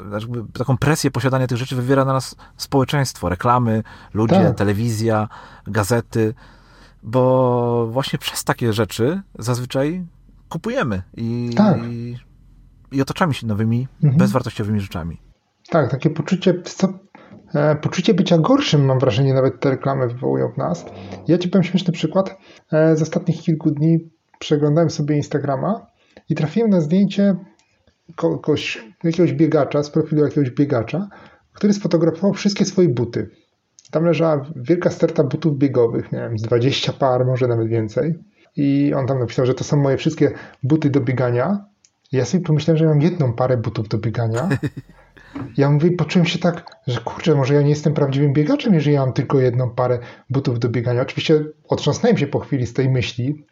taką presję posiadania tych rzeczy wywiera na nas społeczeństwo, reklamy, ludzie, tak. telewizja, gazety, bo właśnie przez takie rzeczy zazwyczaj kupujemy i, tak. i i otaczamy się nowymi, mhm. bezwartościowymi rzeczami. Tak, takie poczucie, e, poczucie bycia gorszym, mam wrażenie, nawet te reklamy wywołują w nas. Ja ci powiem śmieszny przykład. E, z ostatnich kilku dni przeglądałem sobie Instagrama i trafiłem na zdjęcie kogoś, jakiegoś biegacza, z profilu jakiegoś biegacza, który sfotografował wszystkie swoje buty. Tam leżała wielka sterta butów biegowych, nie wiem, z 20 par, może nawet więcej. I on tam napisał, że to są moje wszystkie buty do biegania. Ja sobie pomyślałem, że mam jedną parę butów do biegania. Ja mówię, poczułem się tak, że kurczę, może ja nie jestem prawdziwym biegaczem, jeżeli ja mam tylko jedną parę butów do biegania. Oczywiście otrząsnąłem się po chwili z tej myśli.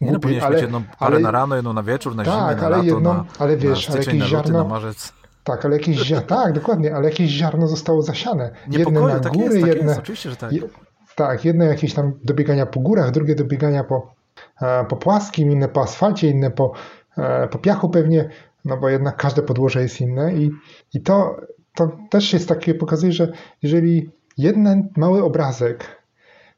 Nie no, powinieneś ale, mieć jedną parę ale, na rano, jedną na wieczór, na tak, zimę, na ale lato, jedną, na, ale wiesz, na ale jakieś ziarno, na marzec. Tak, ale jakieś ziarno, tak, dokładnie, ale jakieś ziarno zostało zasiane. Jedne na tak góry, jest, tak jedne, jest, oczywiście, że tak. Je, tak, jedne jakieś tam do biegania po górach, drugie do biegania po, po płaskim, inne po asfalcie, inne po, e, po piachu pewnie no bo jednak każde podłoże jest inne i, i to, to też jest takie, pokazuje, że jeżeli jeden mały obrazek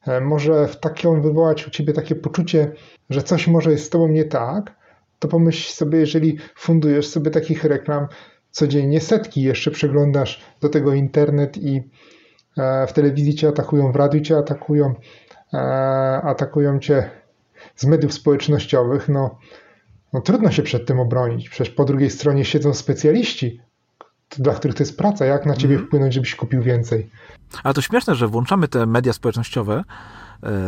e, może w taką wywołać u ciebie takie poczucie, że coś może jest z tobą nie tak, to pomyśl sobie, jeżeli fundujesz sobie takich reklam codziennie setki, jeszcze przeglądasz do tego internet i e, w telewizji cię atakują, w radiu cię atakują, e, atakują cię z mediów społecznościowych, no no trudno się przed tym obronić. Przecież po drugiej stronie siedzą specjaliści, dla których to jest praca. Jak na ciebie mm. wpłynąć, żebyś kupił więcej? Ale to śmieszne, że włączamy te media społecznościowe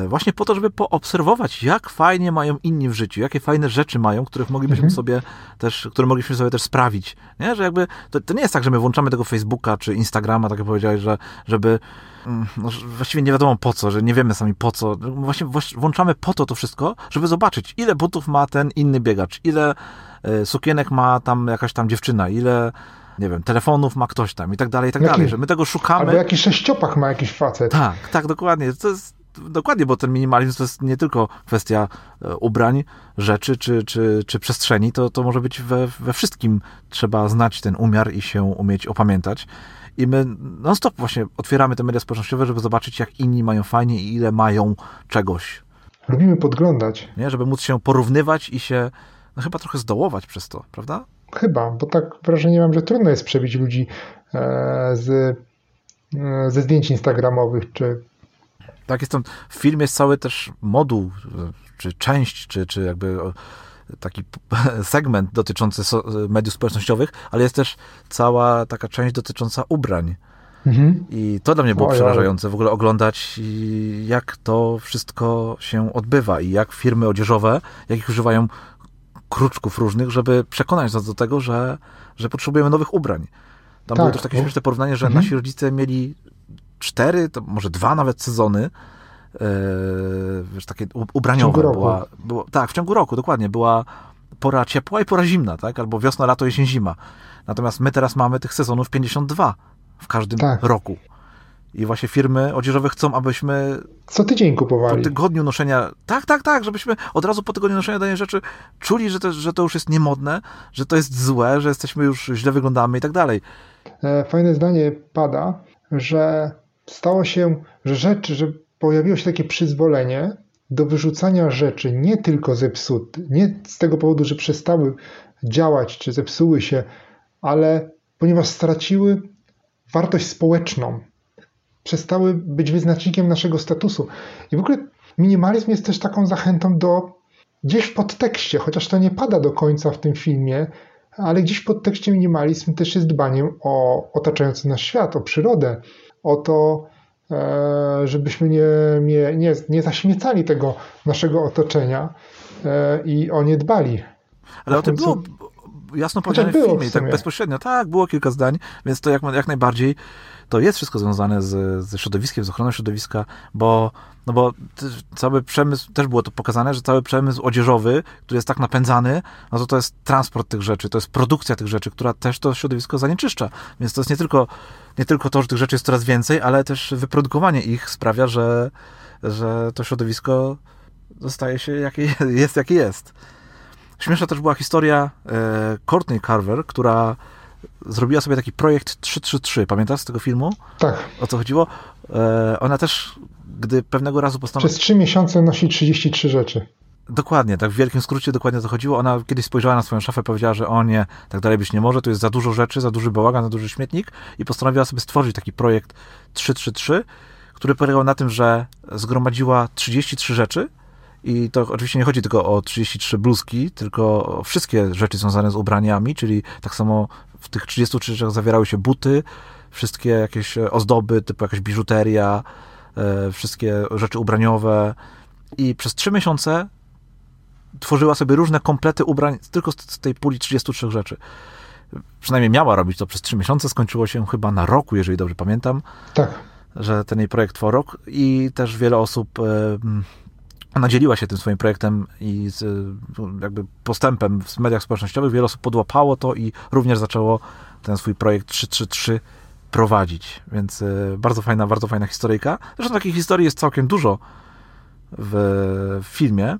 właśnie po to, żeby poobserwować, jak fajnie mają inni w życiu, jakie fajne rzeczy mają, których moglibyśmy mhm. sobie też, które moglibyśmy sobie też sprawić. Nie? Że jakby, to, to nie jest tak, że my włączamy tego Facebooka czy Instagrama, tak jak powiedziałeś, że, żeby mm, no, właściwie nie wiadomo po co, że nie wiemy sami po co. Właśnie włączamy po to to wszystko, żeby zobaczyć, ile butów ma ten inny biegacz, ile e, sukienek ma tam jakaś tam dziewczyna, ile nie wiem, telefonów ma ktoś tam i tak dalej, i tak Jaki, dalej, że my tego szukamy. Albo jakiś sześciopak ma jakiś facet. Tak, tak, dokładnie. To jest dokładnie, bo ten minimalizm to jest nie tylko kwestia e, ubrań, rzeczy czy, czy, czy przestrzeni, to, to może być we, we wszystkim. Trzeba znać ten umiar i się umieć opamiętać. I my non-stop właśnie otwieramy te media społecznościowe, żeby zobaczyć, jak inni mają fajnie i ile mają czegoś. Lubimy podglądać. Nie? Żeby móc się porównywać i się no, chyba trochę zdołować przez to, prawda? Chyba, bo tak wrażenie mam, że trudno jest przebić ludzi e, z, e, ze zdjęć instagramowych, czy... Tak, jest tam, w filmie jest cały też moduł, czy część, czy, czy jakby taki segment dotyczący mediów społecznościowych, ale jest też cała taka część dotycząca ubrań. Mhm. I to dla mnie było przerażające w ogóle oglądać, jak to wszystko się odbywa i jak firmy odzieżowe, jak ich używają kruczków różnych, żeby przekonać nas do tego, że, że potrzebujemy nowych ubrań. Tam tak, było też takie śmieszne porównanie, że mhm. nasi rodzice mieli cztery, to może dwa nawet sezony, yy, wiesz, takie ubraniowe. Była, było, tak, w ciągu roku, dokładnie. Była pora ciepła i pora zimna, tak? Albo wiosna, lato, jesień, zima. Natomiast my teraz mamy tych sezonów 52 w każdym tak. roku. I właśnie firmy odzieżowe chcą, abyśmy. Co tydzień kupowali. Po tygodniu noszenia. Tak, tak, tak, żebyśmy od razu po tygodniu noszenia danej rzeczy czuli, że to, że to już jest niemodne, że to jest złe, że jesteśmy już źle wyglądamy i tak dalej. E, fajne zdanie pada, że stało się, że rzeczy, że pojawiło się takie przyzwolenie do wyrzucania rzeczy nie tylko zepsute, nie z tego powodu, że przestały działać czy zepsuły się, ale ponieważ straciły wartość społeczną, przestały być wyznacznikiem naszego statusu. I w ogóle minimalizm jest też taką zachętą do gdzieś w podtekście, chociaż to nie pada do końca w tym filmie, ale gdzieś w podtekście minimalizm też jest dbaniem o otaczający nas świat, o przyrodę, o to, e, żebyśmy nie, nie, nie, nie zaśmiecali tego naszego otoczenia e, i o nie dbali. Ale o tym było jasno powiedziane w filmie, tak bezpośrednio. Tak, było kilka zdań, więc to jak, jak najbardziej to jest wszystko związane z, ze środowiskiem, z ochroną środowiska, bo, no bo cały przemysł, też było to pokazane, że cały przemysł odzieżowy, który jest tak napędzany, no to to jest transport tych rzeczy, to jest produkcja tych rzeczy, która też to środowisko zanieczyszcza. Więc to jest nie tylko, nie tylko to, że tych rzeczy jest coraz więcej, ale też wyprodukowanie ich sprawia, że, że to środowisko zostaje się jakie jest, jakie jest. Śmieszna też była historia e, Courtney Carver, która zrobiła sobie taki projekt 333. Pamiętasz z tego filmu? Tak. O co chodziło? E, ona też, gdy pewnego razu postanowiła... Przez 3 miesiące nosi 33 rzeczy. Dokładnie, tak w wielkim skrócie dokładnie to chodziło. Ona kiedyś spojrzała na swoją szafę, powiedziała, że o nie, tak dalej być nie może, tu jest za dużo rzeczy, za duży bałagan, za duży śmietnik i postanowiła sobie stworzyć taki projekt 333, który polegał na tym, że zgromadziła 33 rzeczy i to oczywiście nie chodzi tylko o 33 bluzki, tylko o wszystkie rzeczy związane z ubraniami, czyli tak samo w tych 33 rzeczach zawierały się buty, wszystkie jakieś ozdoby, typu jakaś biżuteria, e, wszystkie rzeczy ubraniowe. I przez 3 miesiące tworzyła sobie różne komplety ubrań tylko z tej puli 33 rzeczy. Przynajmniej miała robić to przez 3 miesiące, skończyło się chyba na roku, jeżeli dobrze pamiętam. Tak. Że ten jej projekt trwał rok i też wiele osób e, ona dzieliła się tym swoim projektem i z, jakby postępem w mediach społecznościowych. Wiele osób podłapało to i również zaczęło ten swój projekt 333 prowadzić. Więc y, bardzo fajna, bardzo fajna historyjka. Zresztą takich historii jest całkiem dużo w, w filmie.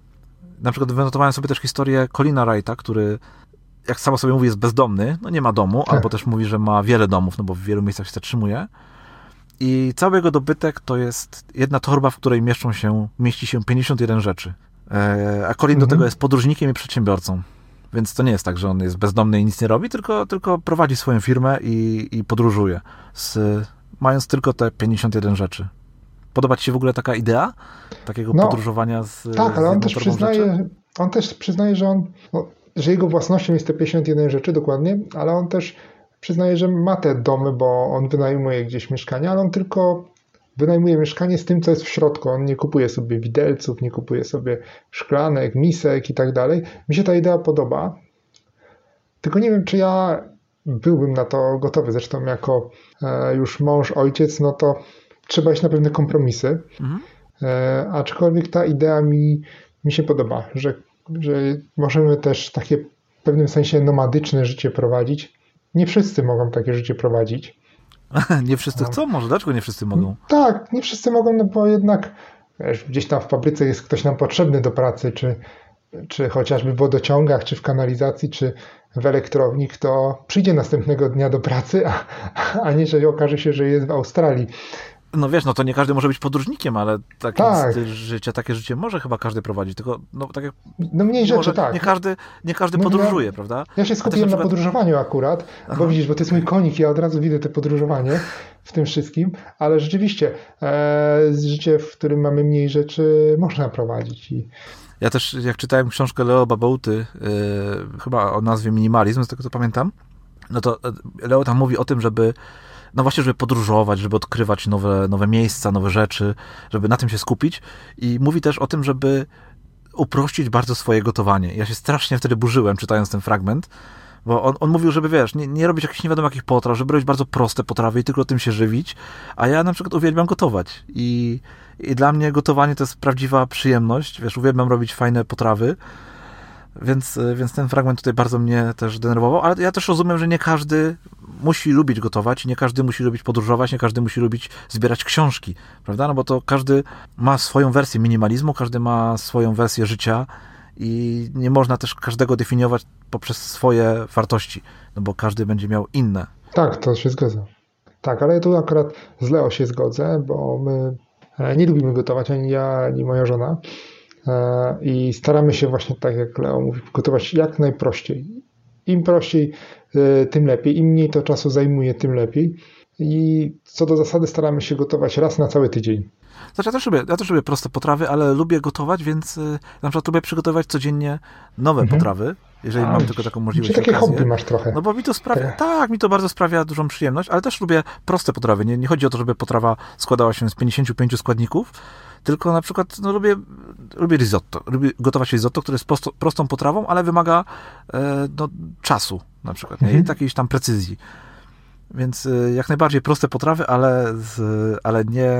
Na przykład wynotowałem sobie też historię Colina Wrighta, który jak samo sobie mówi, jest bezdomny, no nie ma domu, tak. albo też mówi, że ma wiele domów, no bo w wielu miejscach się zatrzymuje. I cały jego dobytek to jest jedna torba, w której mieszczą się, mieści się 51 rzeczy. E, a Colin mhm. do tego jest podróżnikiem i przedsiębiorcą. Więc to nie jest tak, że on jest bezdomny i nic nie robi, tylko, tylko prowadzi swoją firmę i, i podróżuje, z, mając tylko te 51 rzeczy. Podoba ci się w ogóle taka idea takiego no, podróżowania z Tak, ale on też przyznaje, on też przyznaje, że on, no, że jego własnością jest te 51 rzeczy dokładnie, ale on też przyznaje, że ma te domy, bo on wynajmuje gdzieś mieszkanie, ale on tylko wynajmuje mieszkanie z tym, co jest w środku. On nie kupuje sobie widelców, nie kupuje sobie szklanek, misek i tak dalej. Mi się ta idea podoba, tylko nie wiem, czy ja byłbym na to gotowy. Zresztą jako e, już mąż, ojciec, no to trzeba iść na pewne kompromisy. Mhm. E, aczkolwiek ta idea mi, mi się podoba, że, że możemy też takie w pewnym sensie nomadyczne życie prowadzić nie wszyscy mogą takie życie prowadzić. nie wszyscy chcą? Może dlaczego nie wszyscy mogą? Tak, nie wszyscy mogą, no bo jednak wiesz, gdzieś tam w fabryce jest ktoś nam potrzebny do pracy, czy, czy chociażby w wodociągach, czy w kanalizacji, czy w elektrowni, kto przyjdzie następnego dnia do pracy, a, a nie, że okaże się, że jest w Australii. No wiesz, no to nie każdy może być podróżnikiem, ale takie tak. życie, takie życie może chyba każdy prowadzić, tylko no tak jak... No mniej rzeczy, tak. Nie każdy, nie każdy no, podróżuje, ja, prawda? Ja się skupiłem na, przykład... na, podróżowaniu akurat, Aha. bo widzisz, bo to jest mój konik, ja od razu widzę to podróżowanie w tym wszystkim, ale rzeczywiście e, życie, w którym mamy mniej rzeczy, można prowadzić i... Ja też, jak czytałem książkę Leo Babauty, e, chyba o nazwie Minimalizm, z tego co pamiętam, no to e, Leo tam mówi o tym, żeby no właśnie, żeby podróżować, żeby odkrywać nowe, nowe miejsca, nowe rzeczy, żeby na tym się skupić. I mówi też o tym, żeby uprościć bardzo swoje gotowanie. Ja się strasznie wtedy burzyłem, czytając ten fragment, bo on, on mówił, żeby wiesz, nie, nie robić jakichś nie wiadomo jakich potraw, żeby robić bardzo proste potrawy i tylko tym się żywić, a ja na przykład uwielbiam gotować i, i dla mnie gotowanie to jest prawdziwa przyjemność, wiesz, uwielbiam robić fajne potrawy, więc, więc ten fragment tutaj bardzo mnie też denerwował, ale ja też rozumiem, że nie każdy musi lubić gotować, nie każdy musi lubić podróżować, nie każdy musi lubić zbierać książki, prawda? No bo to każdy ma swoją wersję minimalizmu, każdy ma swoją wersję życia i nie można też każdego definiować poprzez swoje wartości, no bo każdy będzie miał inne. Tak, to się zgadza. Tak, ale tu akurat z Leo się zgodzę, bo my e, nie lubimy gotować, ani ja, ani moja żona. E, I staramy się właśnie, tak jak Leo mówi, gotować jak najprościej. Im prościej, e, tym lepiej. Im mniej to czasu zajmuje, tym lepiej. I co do zasady staramy się gotować raz na cały tydzień. Znaczy, ja też lubię, ja też lubię proste potrawy, ale lubię gotować, więc y, na przykład lubię przygotować codziennie nowe mhm. potrawy, jeżeli A, mam tylko taką możliwość. Czy takie okazję. hobby masz trochę. No bo mi to sprawia, tak. tak, mi to bardzo sprawia dużą przyjemność, ale też lubię proste potrawy. Nie, nie chodzi o to, żeby potrawa składała się z 55 składników, tylko na przykład no, lubię, lubię risotto. Lubię gotować risotto, które jest prosto, prostą potrawą, ale wymaga e, no, czasu na przykład, nie? Mhm. takiejś tam precyzji. Więc y, jak najbardziej proste potrawy, ale, z, ale nie,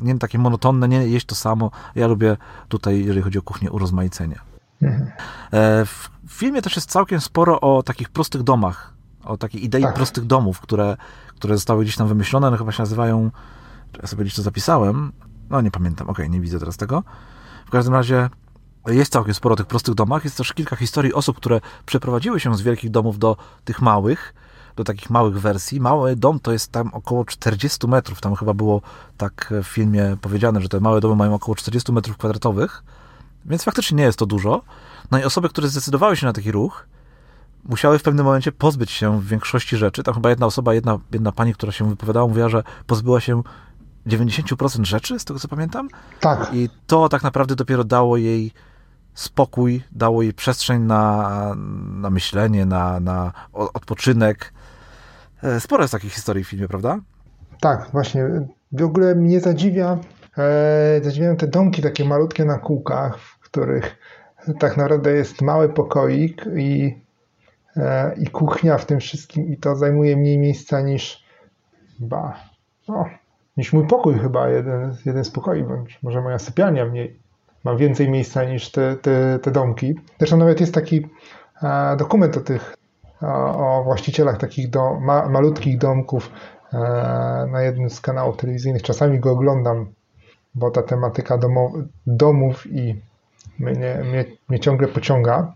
nie takie monotonne, nie jeść to samo. Ja lubię tutaj, jeżeli chodzi o kuchnię, urozmaicenie. Mhm. E, w filmie też jest całkiem sporo o takich prostych domach, o takiej idei tak. prostych domów, które, które zostały gdzieś tam wymyślone, no chyba się nazywają, ja sobie gdzieś to zapisałem, no nie pamiętam, okay, nie widzę teraz tego. W każdym razie jest całkiem sporo tych prostych domach, jest też kilka historii osób, które przeprowadziły się z wielkich domów do tych małych, do takich małych wersji. Mały dom to jest tam około 40 metrów. Tam chyba było tak w filmie powiedziane, że te małe domy mają około 40 metrów kwadratowych, więc faktycznie nie jest to dużo. No i osoby, które zdecydowały się na taki ruch, musiały w pewnym momencie pozbyć się większości rzeczy. Tam chyba jedna osoba, jedna, jedna pani, która się wypowiadała, mówiła, że pozbyła się 90% rzeczy, z tego co pamiętam. Tak. I to tak naprawdę dopiero dało jej spokój, dało jej przestrzeń na, na myślenie, na, na odpoczynek. E, sporo jest takich historii w filmie, prawda? Tak, właśnie. W ogóle mnie zadziwia, e, zadziwiają te domki takie malutkie na kółkach, w których tak naprawdę jest mały pokoik i, e, i kuchnia w tym wszystkim i to zajmuje mniej miejsca niż ba, no, niż mój pokój chyba, jeden, jeden z pokoi, bądź może moja sypialnia mniej, ma więcej miejsca niż te, te, te domki. Zresztą nawet jest taki e, dokument o tych o, właścicielach takich do, ma, malutkich domków e, na jednym z kanałów telewizyjnych. Czasami go oglądam, bo ta tematyka domo, domów i mnie, mnie, mnie ciągle pociąga.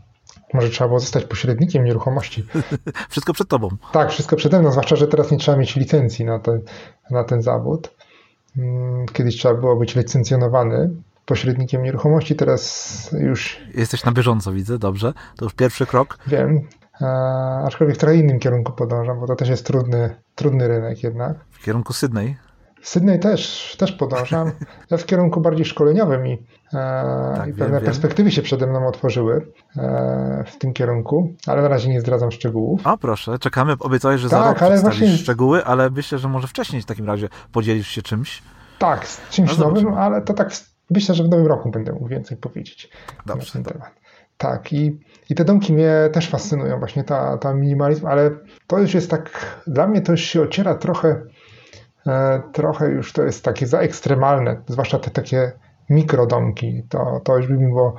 Może trzeba było zostać pośrednikiem nieruchomości. Wszystko przed tobą. Tak, wszystko przede mną, zwłaszcza, że teraz nie trzeba mieć licencji na ten, na ten zawód. Mm, kiedyś trzeba było być licencjonowany pośrednikiem nieruchomości, teraz już. Jesteś na bieżąco, widzę, dobrze. To już pierwszy krok. Wiem. E, aczkolwiek w trochę innym kierunku podążam, bo to też jest trudny, trudny rynek jednak. W kierunku Sydney? Sydney też, też podążam. Ja w kierunku bardziej szkoleniowym i, e, tak, i pewne wiem, perspektywy wiem. się przede mną otworzyły e, w tym kierunku, ale na razie nie zdradzam szczegółów. A proszę, czekamy. Obiecałeś, że tak, za rok ale właśnie... szczegóły, ale myślę, że może wcześniej w takim razie podzielisz się czymś. Tak, z czymś no, nowym, ale to tak myślę, że w nowym roku będę mógł więcej powiedzieć Dobrze, na ten temat. Tak, i, i te domki mnie też fascynują, właśnie ta, ta minimalizm, ale to już jest tak, dla mnie to już się ociera trochę, trochę już to jest takie za ekstremalne, zwłaszcza te takie mikrodomki, to, to już by mi było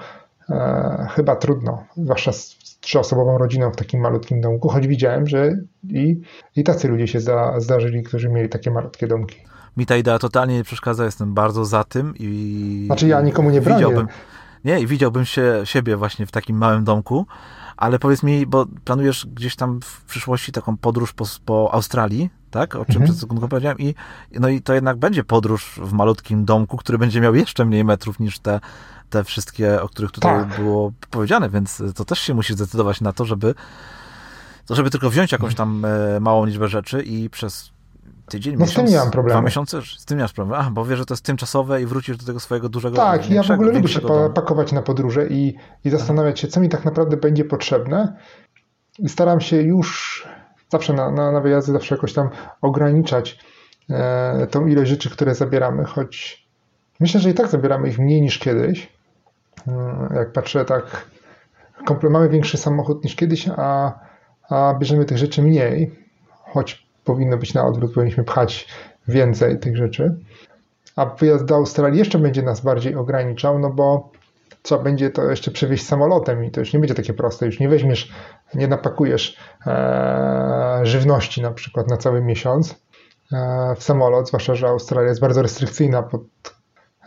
e, chyba trudno, zwłaszcza z, z trzyosobową rodziną w takim malutkim domku, choć widziałem, że i, i tacy ludzie się za, zdarzyli, którzy mieli takie malutkie domki. Mi ta idea totalnie nie przeszkadza, jestem bardzo za tym i... Znaczy ja nikomu nie bronię. Widziałbym, nie, i widziałbym się, siebie właśnie w takim małym domku, ale powiedz mi, bo planujesz gdzieś tam w przyszłości taką podróż po, po Australii, tak? O czym mhm. przed sekundą powiedziałem i no i to jednak będzie podróż w malutkim domku, który będzie miał jeszcze mniej metrów niż te, te wszystkie, o których tutaj tak. było powiedziane, więc to też się musi zdecydować na to, żeby to żeby tylko wziąć jakąś tam e, małą liczbę rzeczy i przez tydzień, no, miesiąc, z dwa miesiące, z tym nie masz problemu. Ach, bo wiesz, że to jest tymczasowe i wrócisz do tego swojego dużego Tak, ja w ogóle lubię się domu. pakować na podróże i, i zastanawiać się, co mi tak naprawdę będzie potrzebne. I staram się już zawsze na, na, na wyjazdy zawsze jakoś tam ograniczać e, tą ilość rzeczy, które zabieramy, choć myślę, że i tak zabieramy ich mniej niż kiedyś. E, jak patrzę tak, mamy większy samochód niż kiedyś, a, a bierzemy tych rzeczy mniej, choć powinno być na odwrót, powinniśmy pchać więcej tych rzeczy. A wyjazd do Australii jeszcze będzie nas bardziej ograniczał, no bo co będzie to jeszcze przewieźć samolotem i to już nie będzie takie proste. Już nie weźmiesz, nie napakujesz e, żywności na przykład na cały miesiąc e, w samolot, zwłaszcza, że Australia jest bardzo restrykcyjna pod,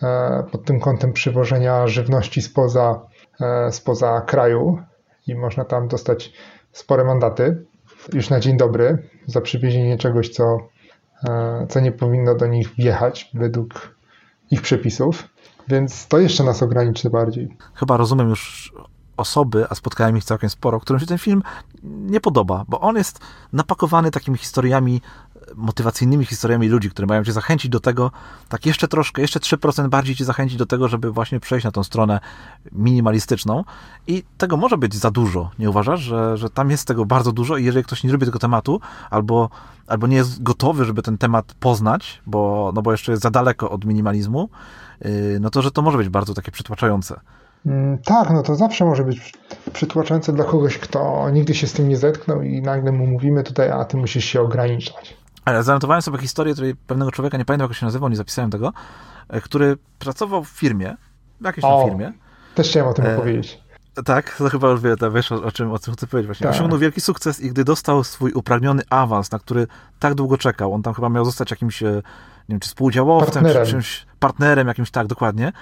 e, pod tym kątem przywożenia żywności spoza, e, spoza kraju i można tam dostać spore mandaty już na dzień dobry za przywiezienie czegoś, co, e, co nie powinno do nich wjechać według ich przepisów. Więc to jeszcze nas ograniczy bardziej. Chyba rozumiem już osoby, a spotkałem ich całkiem sporo, którym się ten film nie podoba, bo on jest napakowany takimi historiami, motywacyjnymi historiami ludzi, które mają cię zachęcić do tego, tak jeszcze troszkę, jeszcze 3% bardziej cię zachęcić do tego, żeby właśnie przejść na tą stronę minimalistyczną i tego może być za dużo, nie uważasz, że, że tam jest tego bardzo dużo i jeżeli ktoś nie lubi tego tematu, albo, albo nie jest gotowy, żeby ten temat poznać, bo, no bo jeszcze jest za daleko od minimalizmu, no to, że to może być bardzo takie przytłaczające. Mm, tak, no to zawsze może być przytłaczające dla kogoś, kto nigdy się z tym nie zetknął i nagle mu mówimy tutaj, a ty musisz się ograniczać. Ale zanotowałem sobie historię której pewnego człowieka, nie pamiętam jak się nazywał, nie zapisałem tego, e, który pracował w firmie, w jakiejś o, firmie. Też chciałem o tym e, opowiedzieć. Tak, to chyba już wiesz, o, o, czym, o czym chcę powiedzieć właśnie. Tak. Osiągnął wielki sukces i gdy dostał swój upragniony awans, na który tak długo czekał, on tam chyba miał zostać jakimś, nie wiem, czy współdziałowcem, partnerem. czy czymś, partnerem jakimś, tak, dokładnie,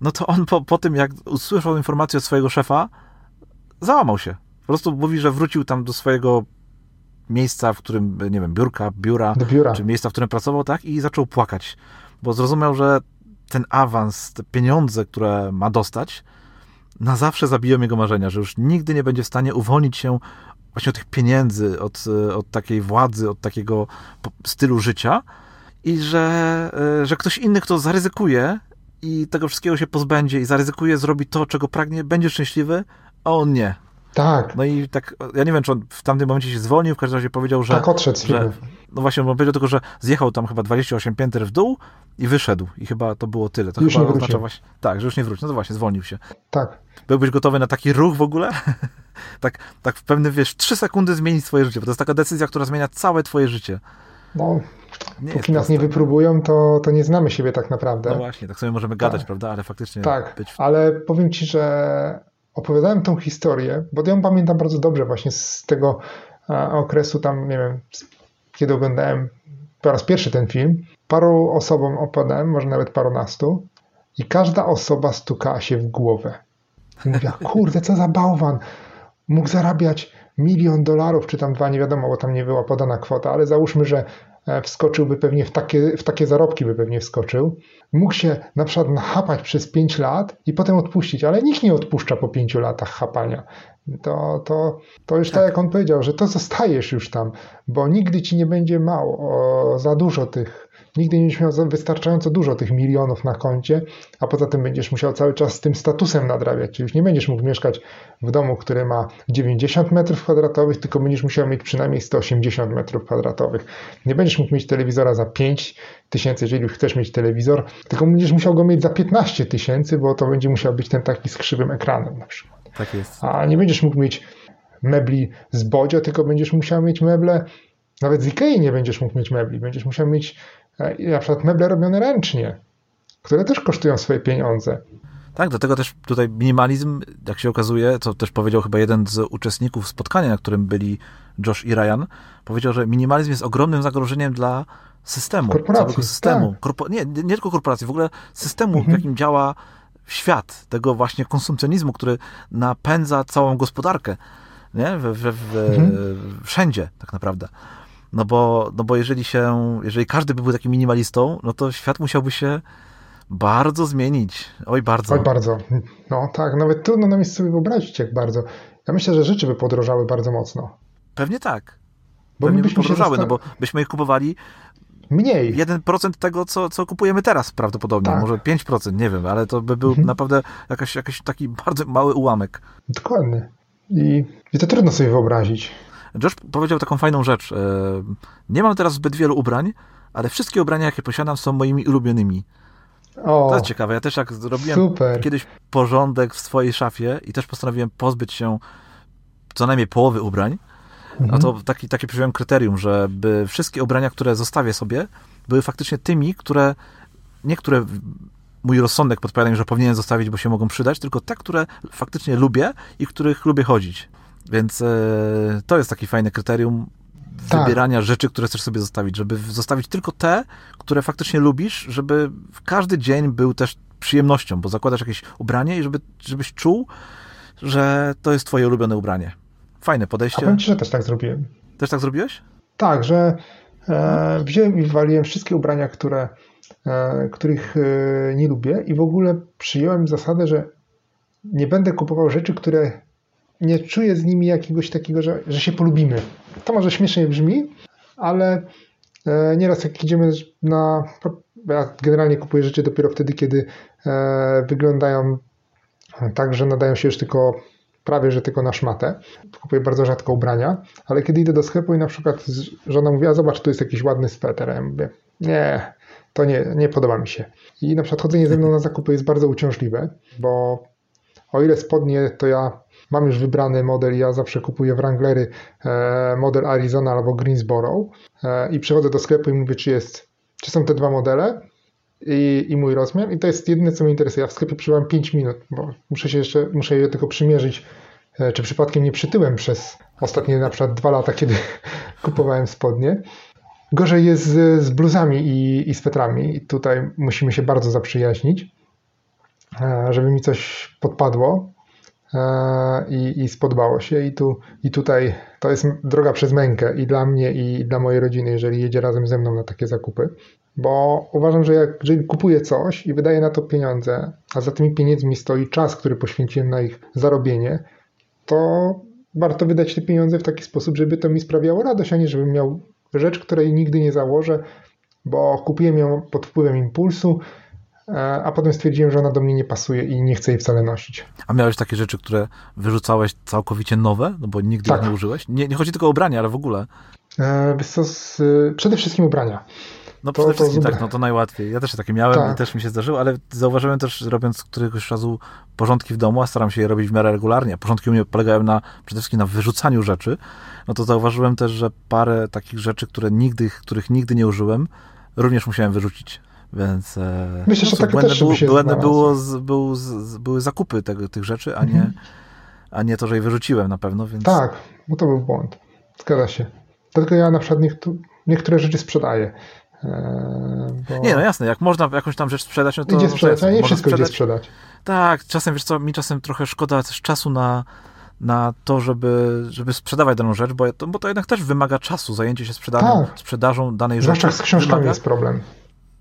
no to on po, po tym, jak usłyszał informację od swojego szefa, załamał się. Po prostu mówi, że wrócił tam do swojego miejsca, w którym, nie wiem, biurka, biura, biura, czy miejsca, w którym pracował, tak, i zaczął płakać, bo zrozumiał, że ten awans, te pieniądze, które ma dostać, na zawsze zabiją jego marzenia, że już nigdy nie będzie w stanie uwolnić się właśnie od tych pieniędzy, od, od takiej władzy, od takiego stylu życia i że, e, że ktoś inny, kto zaryzykuje i tego wszystkiego się pozbędzie i zaryzykuje, zrobi to, czego pragnie, będzie szczęśliwy, a on nie. Tak. No i tak, ja nie wiem, czy on w tamtym momencie się zwolnił, w każdym razie powiedział, że... Tak, odszedł z że, No właśnie, on powiedział tylko, że zjechał tam chyba 28 pięter w dół i wyszedł. I chyba to było tyle. To już chyba oznacza właśnie... Tak, że już nie wróci. No to właśnie, zwolnił się. Tak. Byłbyś gotowy na taki ruch w ogóle? tak, tak w pewnym, wiesz, trzy sekundy zmienić swoje życie, bo to jest taka decyzja, która zmienia całe twoje życie. No, nie póki nas nie wypróbują, to, to nie znamy siebie tak naprawdę. No właśnie, tak sobie możemy gadać, tak. prawda, ale faktycznie... Tak, być... ale powiem ci, że opowiadałem tą historię, bo ja ją pamiętam bardzo dobrze właśnie z tego okresu tam, nie wiem, kiedy oglądałem po raz pierwszy ten film. Paru osobom opowiadałem, może nawet parunastu i każda osoba stukała się w głowę. I mówiła, kurde, co za bałwan, mógł zarabiać milion dolarów, czy tam dwa, nie wiadomo, bo tam nie była podana kwota, ale załóżmy, że wskoczyłby pewnie w takie, w takie zarobki by pewnie wskoczył. Mógł się na przykład nachapać przez 5 lat i potem odpuścić, ale nikt nie odpuszcza po 5 latach chapania. To, to, to już tak. tak jak on powiedział, że to zostajesz już tam, bo nigdy ci nie będzie mało, o, za dużo tych nigdy nie będziesz miał wystarczająco dużo tych milionów na koncie, a poza tym będziesz musiał cały czas z tym statusem nadrabiać, czyli już nie będziesz mógł mieszkać w domu, który ma 90 metrów kwadratowych, tylko będziesz musiał mieć przynajmniej 180 metrów kwadratowych. Nie będziesz mógł mieć telewizora za 5 tysięcy, jeżeli chcesz mieć telewizor, tylko będziesz musiał go mieć za 15 tysięcy, bo to będzie musiał być ten taki z krzywym ekranem na przykład. Tak jest. A nie będziesz mógł mieć mebli z Bodzio, tylko będziesz musiał mieć meble nawet z Ikei nie będziesz mógł mieć mebli. Będziesz musiał mieć na przykład meble robione ręcznie, które też kosztują swoje pieniądze. Tak, do tego też tutaj minimalizm, jak się okazuje, co też powiedział chyba jeden z uczestników spotkania, na którym byli Josh i Ryan, powiedział, że minimalizm jest ogromnym zagrożeniem dla systemu, korporacji, całego systemu. Tak. Korpo, nie, nie tylko korporacji, w ogóle systemu, mhm. w jakim działa świat, tego właśnie konsumpcjonizmu, który napędza całą gospodarkę, nie? W, w, w, mhm. Wszędzie tak naprawdę. No bo, no bo jeżeli się, jeżeli każdy by był takim minimalistą, no to świat musiałby się bardzo zmienić. Oj, bardzo. Oj, bardzo. No tak, nawet trudno nam jest sobie wyobrazić, jak bardzo. Ja myślę, że rzeczy by podrożały bardzo mocno. Pewnie tak. Bo Pewnie by podrożały, no bo byśmy ich kupowali mniej. 1% tego, co, co kupujemy teraz prawdopodobnie, tak. może 5%, nie wiem, ale to by był mhm. naprawdę jakaś, jakiś taki bardzo mały ułamek. Dokładnie. I, I to trudno sobie wyobrazić. Josh powiedział taką fajną rzecz. E, nie mam teraz zbyt wielu ubrań, ale wszystkie ubrania, jakie posiadam, są moimi ulubionymi. O, to jest ciekawe. Ja też jak zrobiłem super. kiedyś porządek w swojej szafie i też postanowiłem pozbyć się co najmniej połowy ubrań, mhm. no to taki, takie przyjąłem kryterium, żeby wszystkie ubrania, które zostawię sobie, były faktycznie tymi, które niektóre mój rozsądek podpowiada mi, że powinien zostawić, bo się mogą przydać, tylko te, które faktycznie lubię i których lubię chodzić. Więc e, to jest taki fajne kryterium tak. wybierania rzeczy, które chcesz sobie zostawić, żeby zostawić tylko te, które faktycznie lubisz, żeby każdy dzień był też przyjemnością, bo zakładasz jakieś ubranie i żeby, żebyś czuł, że to jest twoje ulubione ubranie. Fajne podejście. A powiem ci, że też tak zrobiłem. Też tak zrobiłeś? Tak, że E, wziąłem i wywaliłem wszystkie ubrania, które, e, których e, nie lubię i w ogóle przyjąłem zasadę, że nie będę kupował rzeczy, które nie czuję z nimi jakiegoś takiego, że, że się polubimy. To może śmiesznie brzmi, ale e, nieraz jak idziemy na... Ja generalnie kupuję rzeczy dopiero wtedy, kiedy e, wyglądają tak, że nadają się już tylko prawie, że tylko na szmatę. Kupuję bardzo rzadko ubrania, ale kiedy idę do sklepu i na przykład żona mówi, a zobacz, tu jest jakiś ładny sweter, ja mówię, nie, to nie, nie podoba mi się. I na przykład chodzenie ze mną na zakupy jest bardzo uciążliwe, bo o ile spodnie, to ja mam już wybrany model, ja zawsze kupuję Wranglery e, model Arizona albo Greensboro e, i przychodzę do sklepu i mówię, czy jest, czy są te dwa modele i, i mój rozmiar i to jest jedyne, co mnie interesuje. Ja w sklepie przybyłam 5 minut, bo muszę się jeszcze, muszę je tylko przymierzyć, e, czy przypadkiem nie przytyłem przez ostatnie na przykład dwa lata, kiedy kupowałem spodnie. Gorzej jest z, z bluzami i, i swetrami. I tutaj musimy się bardzo zaprzyjaźnić, żeby mi coś podpadło. E, i, i spodobało się. I, tu, I tutaj to jest droga przez mękę i dla mnie, i dla mojej rodziny, jeżeli jedzie razem ze mną na takie zakupy. Bo uważam, że jak, jeżeli kupuję coś i wydaję na to pieniądze, a za tymi pieniędzmi stoi czas, który poświęciłem na ich zarobienie, to warto wydać te pieniądze w taki sposób, żeby to mi sprawiało radość, a nie żebym miał rzecz, której nigdy nie założę, bo kupiłem ją pod wpływem impulsu, a potem stwierdziłem, że ona do mnie nie pasuje i nie chcę jej wcale nosić. A miałeś takie rzeczy, które wyrzucałeś całkowicie nowe, no bo nigdy tak. ich nie użyłeś? Nie, nie chodzi tylko o ubrania, ale w ogóle. E, z, przede wszystkim ubrania. No przede to, wszystkim to tak, no to najłatwiej. Ja też takie miałem tak. i też mi się zdarzyło, ale zauważyłem też, robiąc któregoś razu porządki w domu, a staram się je robić w miarę regularnie. Porządki u mnie polegają na, przede wszystkim na wyrzucaniu rzeczy. No to zauważyłem też, że parę takich rzeczy, które nigdy, których nigdy nie użyłem, również musiałem wyrzucić. Więc e, Myślę, że tak też było, błędne było, z, był, z, były zakupy tego, tych rzeczy, a nie, mhm. a nie to, że je wyrzuciłem na pewno. Więc... Tak, bo to był błąd. Zgadza się. Dlatego ja na przykład niektóre, niektóre rzeczy sprzedaję. E, bo... Nie, no jasne, jak można jakąś tam rzecz sprzedać, no to... Idzie sprzedać, a nie wszystko sprzedać. idzie sprzedać. Tak, czasem, wiesz co, mi czasem trochę szkoda też czasu na, na to, żeby, żeby sprzedawać daną rzecz, bo to, bo to jednak też wymaga czasu, zajęcie się sprzedażą, tak. sprzedażą danej rzeczy. Zwłaszcza z książkami wymaga... jest problem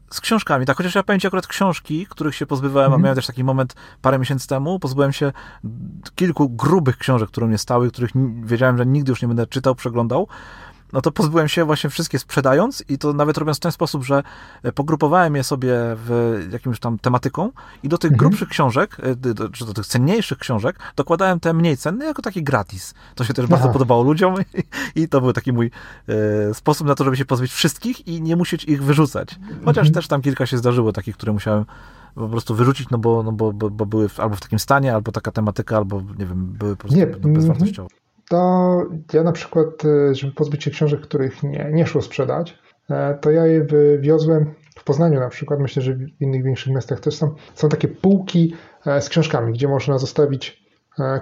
z książkami, tak, chociaż ja powiem ci akurat książki, których się pozbywałem, mm. a mhm. miałem też taki moment parę miesięcy temu, pozbyłem się kilku grubych książek, które mnie stały, których wiedziałem, że nigdy już nie będę czytał, przeglądał, no to pozbyłem się właśnie wszystkie sprzedając i to nawet robiąc w ten sposób, że e, pogrupowałem je sobie w jakimś tam tematyką i do tych mhm. grubszych książek, e, czy do tych cenniejszych książek dokładałem te mniej cenne jako taki gratis. To się też Aha. bardzo podobało ludziom i, i, to był taki mój e, sposób na to, żeby się pozbyć wszystkich i nie musieć ich wyrzucać. Chociaż mhm. też tam kilka się zdarzyło takich, które musiałem po prostu wyrzucić, no bo, no bo, bo, bo były albo w takim stanie, albo taka tematyka, albo nie wiem, były po prostu nie, bezwartościowe to ja na przykład, e, żeby pozbyć się książek, których nie, nie szło sprzedać, e, to ja je wywiozłem w Poznaniu na przykład, myślę, że w innych większych miastach też są, są takie półki e, z książkami, gdzie można zostawić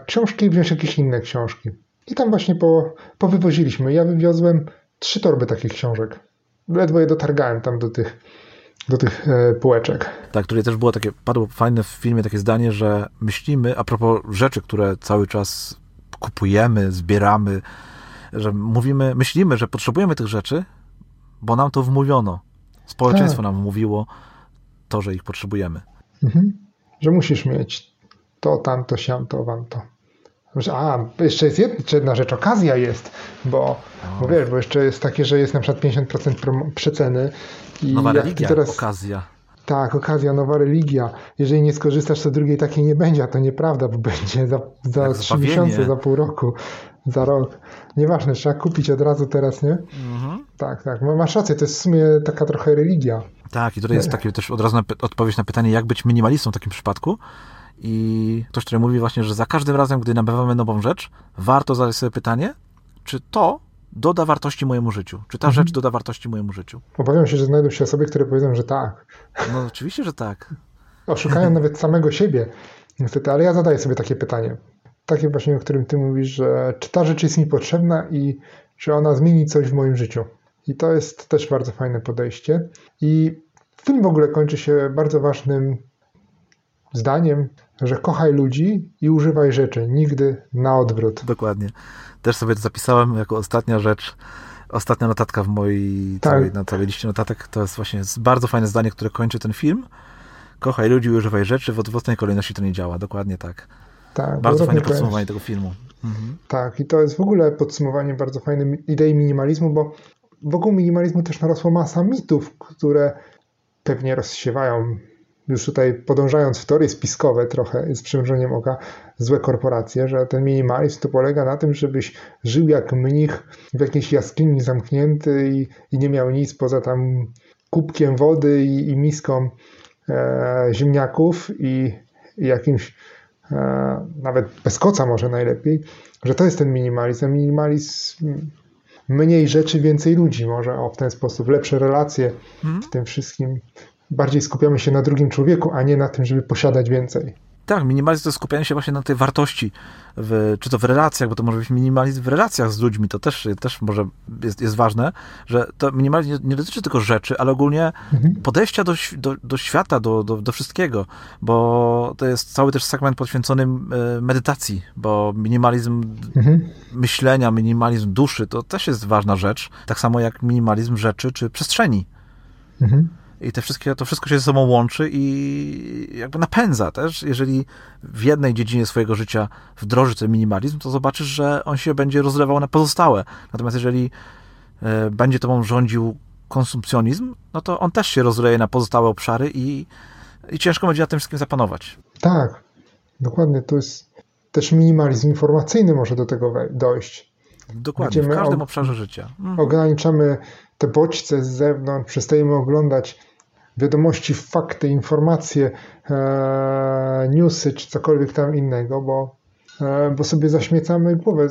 książki i wziąć jakieś inne książki. I tam właśnie po, powywoziliśmy. Ja wywiozłem trzy torby takich książek. Ledwo je dotargałem tam do tych, do tych półeczek. Tak, które też było takie, padło fajne w filmie takie zdanie, że myślimy, a propos rzeczy, które cały czas kupujemy, zbieramy, że mówimy, myślimy, że potrzebujemy tych rzeczy, bo nam to wmówiono. Społeczeństwo tak. nam mówiło to, że ich potrzebujemy. Mhm. Że musisz mieć to, tamto, siamto, wamto. A, jeszcze jest jedna rzecz, okazja jest, bo, bo wiesz, bo jeszcze jest takie, że jest na przykład 50% przeceny. I Nowa religia, teraz, okazja. Tak, okazja, nowa religia. Jeżeli nie skorzystasz, to drugiej takiej nie będzie, a to nieprawda, bo będzie za, za trzy miesiące, za pół roku, za rok. Nieważne, trzeba kupić od razu teraz, nie? Mhm. Tak, tak. Masz rację, to jest w sumie taka trochę religia. Tak, i tutaj jest takie też od razu odpowiedź na pytanie, jak być minimalistą w takim przypadku. I ktoś, który mówi właśnie, że za każdym razem, gdy nabywamy nową rzecz, warto zadać sobie pytanie, czy to doda wartości mojemu życiu? Czy ta mhm. rzecz doda wartości mojemu życiu? Obawiam się, że znajdą się osoby, które powiedzą, że tak. No oczywiście, że tak. Oszukają nawet samego siebie, niestety, ale ja zadaję sobie takie pytanie. Takie właśnie, o którym ty mówisz, że czy ta rzecz jest mi potrzebna i czy ona zmieni coś w moim życiu. I to jest też bardzo fajne podejście. I film w ogóle kończy się bardzo ważnym zdaniem, że kochaj ludzi i używaj rzeczy, nigdy na odwrót. Dokładnie też sobie to zapisałem jako ostatnia rzecz, ostatnia notatka w mojej Tak. całej, na całej liście notatek to jest właśnie bardzo fajne zdanie, które kończy ten film. Kochaj ludzi, używaj rzeczy, w odwrotnej kolejności to nie działa. Dokładnie tak. Tak, Bardzo fajne podsumowanie tego filmu. Mhm. Tak, i to jest w ogóle podsumowanie bardzo fajnej idei minimalizmu, bo wokół minimalizmu też narosła masa mitów, które pewnie rozsiewają, już tutaj podążając w teorie spiskowe trochę, z przymrużeniem oka, złe korporacje, że ten minimalizm to polega na tym, żebyś żył jak mnich w jakiejś jaskini zamknięty i, i nie miał nic poza tam kubkiem wody i, i miską e, ziemniaków i, i jakimś e, nawet bez koca może najlepiej, że to jest ten minimalizm. A minimalizm mniej rzeczy, więcej ludzi może o w ten sposób, lepsze relacje Mhm. w tym wszystkim. Bardziej skupiamy się na drugim człowieku, a nie na tym, żeby posiadać więcej. Tak, minimalizm to jest skupianie się właśnie na tej wartości, w, czy to w relacjach, bo to może być minimalizm w relacjach z ludźmi, to też, też może jest, jest ważne, że to minimalizm nie, nie dotyczy tylko rzeczy, ale ogólnie Mhm. podejścia do, do, do świata, do, do, do wszystkiego, bo to jest cały też segment poświęcony e, medytacji, bo minimalizm Mhm. myślenia, minimalizm duszy, to też jest ważna rzecz, tak samo jak minimalizm rzeczy czy przestrzeni. Mhm. I te wszystkie, to wszystko się ze sobą łączy i jakby napędza też. Jeżeli w jednej dziedzinie swojego życia wdroży ten minimalizm, to zobaczysz, że on się będzie rozlewał na pozostałe. Natomiast jeżeli e, będzie tobą rządził konsumpcjonizm, no to on też się rozleje na pozostałe obszary i, i ciężko będzie na tym wszystkim zapanować. Tak, dokładnie. To jest też minimalizm informacyjny może do tego dojść. Dokładnie, w każdym ob- obszarze życia. Mhm. Ograniczamy te bodźce z zewnątrz, przestajemy oglądać wiadomości, fakty, informacje, e, newsy czy cokolwiek tam innego, bo, e, bo sobie zaśmiecamy głowę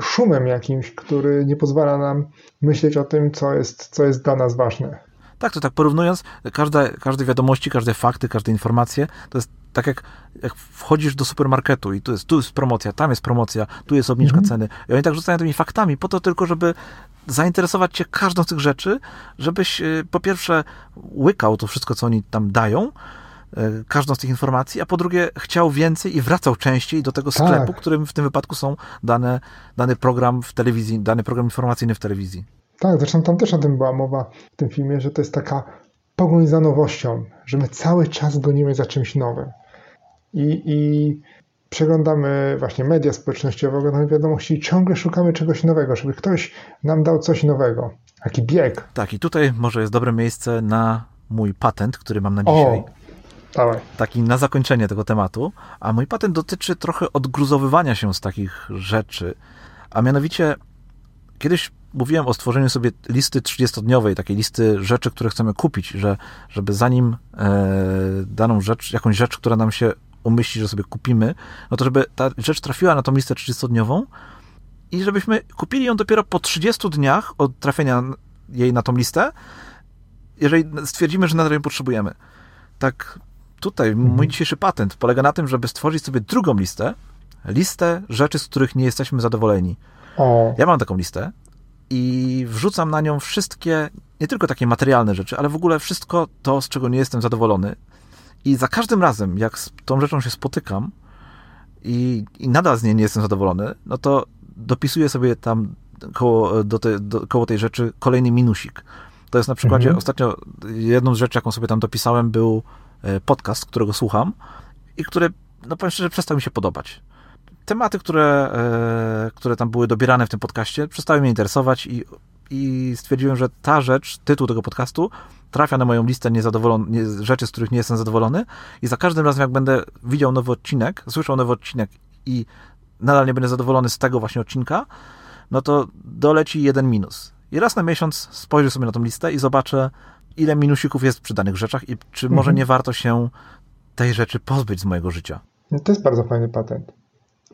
szumem jakimś, który nie pozwala nam myśleć o tym, co jest, co jest dla nas ważne. Tak, to tak porównując, każda, każde wiadomości, każde fakty, każde informacje, to jest tak jak, jak wchodzisz do supermarketu i tu jest, tu jest promocja, tam jest promocja, tu jest obniżka Mhm. ceny. I oni tak rzucają tymi faktami po to tylko, żeby zainteresować cię każdą z tych rzeczy, żebyś y, po pierwsze łykał to wszystko, co oni tam dają, y, każdą z tych informacji, a po drugie chciał więcej i wracał częściej do tego Tak. sklepu, którym w tym wypadku są dane, dany program w telewizji, dany program informacyjny w telewizji. Tak, zresztą tam też o tym była mowa w tym filmie, że to jest taka pogoń za nowością, że my cały czas gonimy za czymś nowym. I, i przeglądamy właśnie media społecznościowe, oglądamy wiadomości i ciągle szukamy czegoś nowego, żeby ktoś nam dał coś nowego. Taki bieg. Tak, i tutaj może jest dobre miejsce na mój patent, który mam na dzisiaj. O, dawaj. taki na zakończenie tego tematu, a mój patent dotyczy trochę odgruzowywania się z takich rzeczy, a mianowicie kiedyś mówiłem o stworzeniu sobie listy 30-dniowej, takiej listy rzeczy, które chcemy kupić, że żeby zanim e, daną rzecz, jakąś rzecz, która nam się umyśli, że sobie kupimy, no to żeby ta rzecz trafiła na tą listę 30-dniową i żebyśmy kupili ją dopiero po 30 dniach od trafienia jej na tą listę, jeżeli stwierdzimy, że nadal ją potrzebujemy. Tak tutaj mój dzisiejszy patent polega na tym, żeby stworzyć sobie drugą listę, listę rzeczy, z których nie jesteśmy zadowoleni. O, Ja mam taką listę i wrzucam na nią wszystkie, nie tylko takie materialne rzeczy, ale w ogóle wszystko to, z czego nie jestem zadowolony. I za każdym razem, jak z tą rzeczą się spotykam i, i nadal z niej nie jestem zadowolony, no to dopisuję sobie tam koło, do te, do, koło tej rzeczy kolejny minusik. To jest na przykładzie, Mhm. ostatnio jedną z rzeczy, jaką sobie tam dopisałem, był e, podcast, którego słucham i który, no powiem szczerze, przestał mi się podobać tematy, które, e, które tam były dobierane w tym podcaście, przestały mnie interesować i, i stwierdziłem, że ta rzecz, tytuł tego podcastu, trafia na moją listę niezadowolon- nie, rzeczy, z których nie jestem zadowolony i za każdym razem, jak będę widział nowy odcinek, słyszał nowy odcinek i nadal nie będę zadowolony z tego właśnie odcinka, no to doleci jeden minus. I raz na miesiąc spojrzę sobie na tą listę i zobaczę, ile minusików jest przy danych rzeczach i czy może Mhm. nie warto się tej rzeczy pozbyć z mojego życia. No to jest bardzo fajny patent.